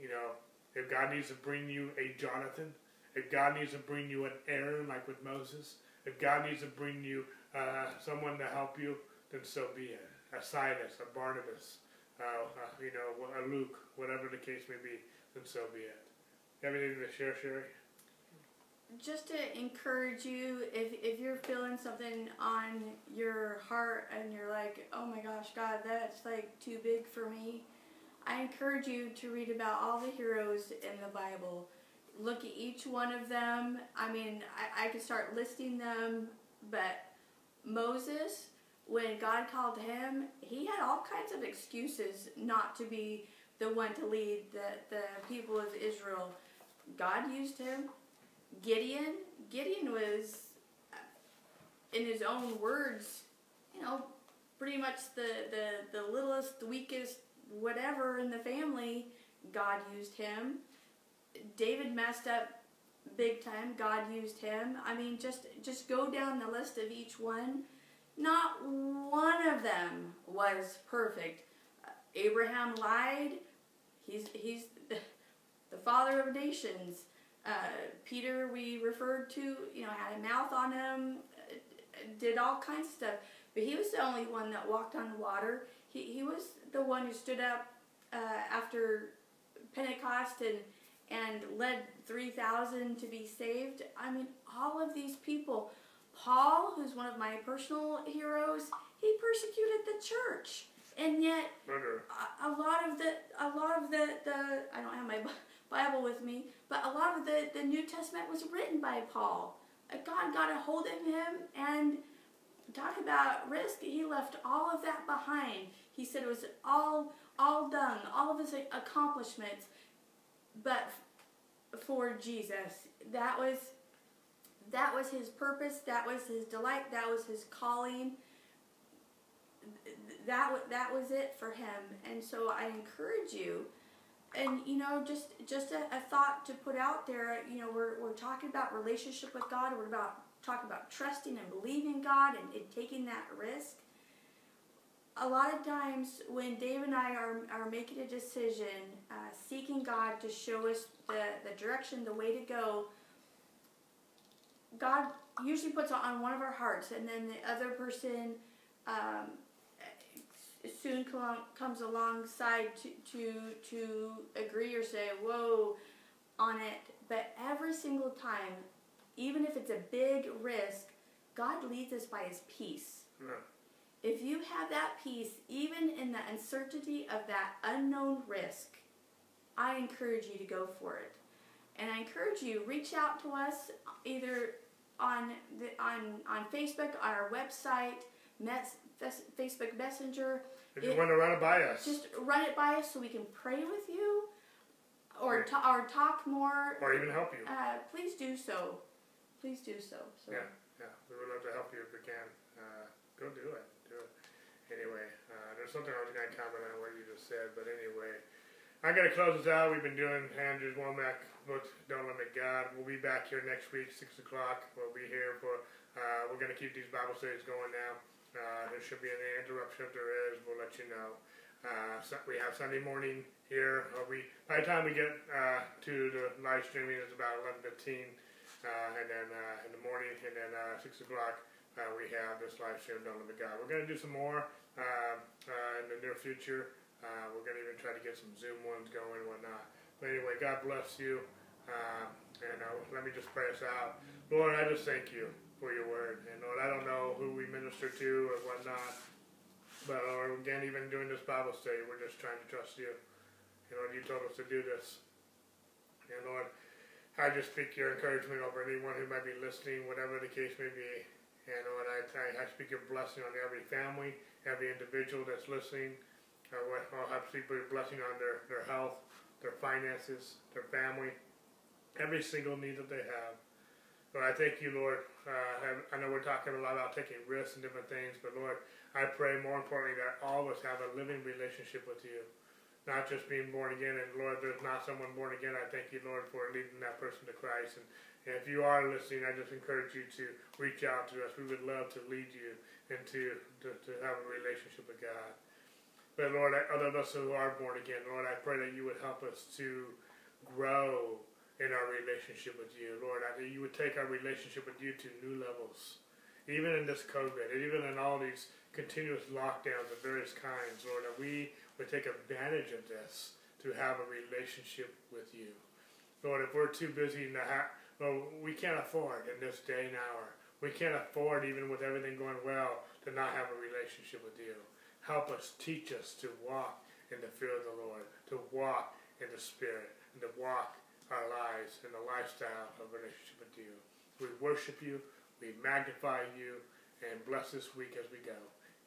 You know, if God needs to bring you a Jonathan, if God needs to bring you an Aaron like with Moses, if God needs to bring you uh, someone to help you, then so be it. A Silas, a Barnabas, uh, uh, you know, a Luke, whatever the case may be, then so be it. Anything to share, Sherry?
Just to encourage you, if, if you're feeling something on your heart and you're like, oh my gosh, God, that's like too big for me, I encourage you to read about all the heroes in the Bible. Look at each one of them. I mean, I, I could start listing them, but Moses, when God called him, he had all kinds of excuses not to be the one to lead the, the people of Israel. God used him. Gideon, Gideon was, uh, in his own words, you know, pretty much the, the, the littlest, the weakest, whatever in the family. God used him. David messed up big time. God used him. I mean, just just go down the list of each one. Not one of them was perfect. Abraham lied. He's he's the, the father of nations. Uh, Peter, we referred to, you know, had a mouth on him, did all kinds of stuff. But he was the only one that walked on water. He, he was the one who stood up uh, after Pentecost and, and led 3,000 to be saved. I mean, all of these people. Paul, who's one of my personal heroes, he persecuted the church. And yet, a, a lot of the, a lot of the, the, I don't have my Bible with me, but a lot of the, the New Testament was written by Paul. Uh, God got a hold of him and talk about risk. He left all of that behind. He said it was all all done, all of his accomplishments, but for Jesus. That was that was his purpose. That was his delight. That was his calling. That that was it for him. And so I encourage you and you know just just a, a, thought to put out there you know we're, we're talking about relationship with god we're about talking about trusting and believing god and, and taking that risk a lot of times when dave and i are, are making a decision uh, seeking god to show us the, the direction the way to go god usually puts it on one of our hearts and then the other person um, soon comes alongside to, to, to agree or say, whoa, on it. But every single time, even if it's a big risk, God leads us by his peace. Yeah. If you have that peace, even in the uncertainty of that unknown risk, I encourage you to go for it. And I encourage you, reach out to us either on the, on on Facebook, on our website, Mets, Facebook Messenger.
If you want to run it by us,
just run it by us so we can pray with you, or to, or talk more,
or even help you.
Uh, please do so. Please do so. so.
Yeah, yeah, we would love to help you if we can. Uh, go do it. Do it. Anyway, uh, there's something I was going to comment on what you just said, but anyway. I'm going to close this out. We've been doing Andrew's Wommack book, Don't Limit God. We'll be back here next week, 6 o'clock. We'll be here for, uh, we're going to keep these Bible studies going now. Uh, there should be an interruption if there is. We'll let you know. Uh, so we have Sunday morning here. Uh, we by the time we get uh, to the live streaming, it's about 11:15, uh, and then uh, in the morning, and then six o'clock, we have this live stream done with God. We're going to do some more in the near future. we're going to even try to get some Zoom ones going and whatnot. But anyway, God bless you. and let me just pray us out. Lord, I just thank you for your word. And Lord, I don't know who we minister to or whatnot, but Lord, again, even doing this Bible study, we're just trying to trust you. And Lord, you told us to do this. And Lord, I just speak your encouragement over anyone who might be listening, whatever the case may be. And Lord, I, I, speak your blessing on every family, every individual that's listening. Uh, I speak your blessing on their, their health, their finances, their family, every single need that they have. Lord, I thank you, Lord. Uh, I know we're talking a lot about taking risks and different things, but Lord, I pray more importantly that all of us have a living relationship with you. Not just being born again, and Lord, there's not someone born again. I thank you, Lord, for leading that person to Christ. And, and if you are listening, I just encourage you to reach out to us. We would love to lead you into to, to have a relationship with God. But Lord, other of us who are born again, Lord, I pray that you would help us to grow in our relationship with you. Lord, that you would take our relationship with you to new levels. Even in this COVID, and even in all these continuous lockdowns of various kinds, Lord, that we would take advantage of this to have a relationship with you. Lord, if we're too busy to have, well, we can't afford in this day and hour. We can't afford, even with everything going well, to not have a relationship with you. Help us, teach us to walk in the fear of the Lord, to walk in the Spirit, and to walk our lives in the lifestyle of relationship with you. We worship you, we magnify you, and bless this week as we go.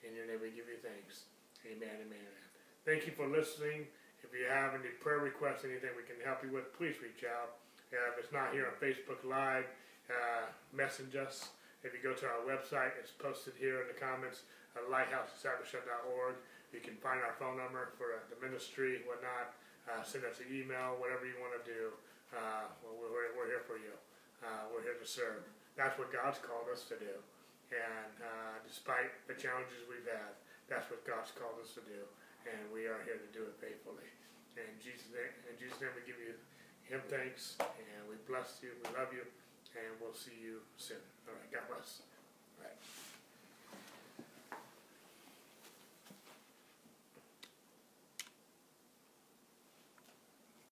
In your name we give you thanks. Amen, amen, Thank you for listening. If you have any prayer requests, anything we can help you with, please reach out. Uh, if it's not here on Facebook Live, uh, message us. If you go to our website, it's posted here in the comments, uh, lighthousediscipleship.org. You can find our phone number for uh, the ministry, whatnot. Uh, send us an email, whatever you want to do. Uh, we're, we're, here for you. We're here to serve. That's what God's called us to do. And despite the challenges we've had, that's what God's called us to do. And we are here to do it faithfully. And Jesus' in Jesus' name we give you him thanks, and we bless you, we love you, and we'll see you soon. All right, God bless.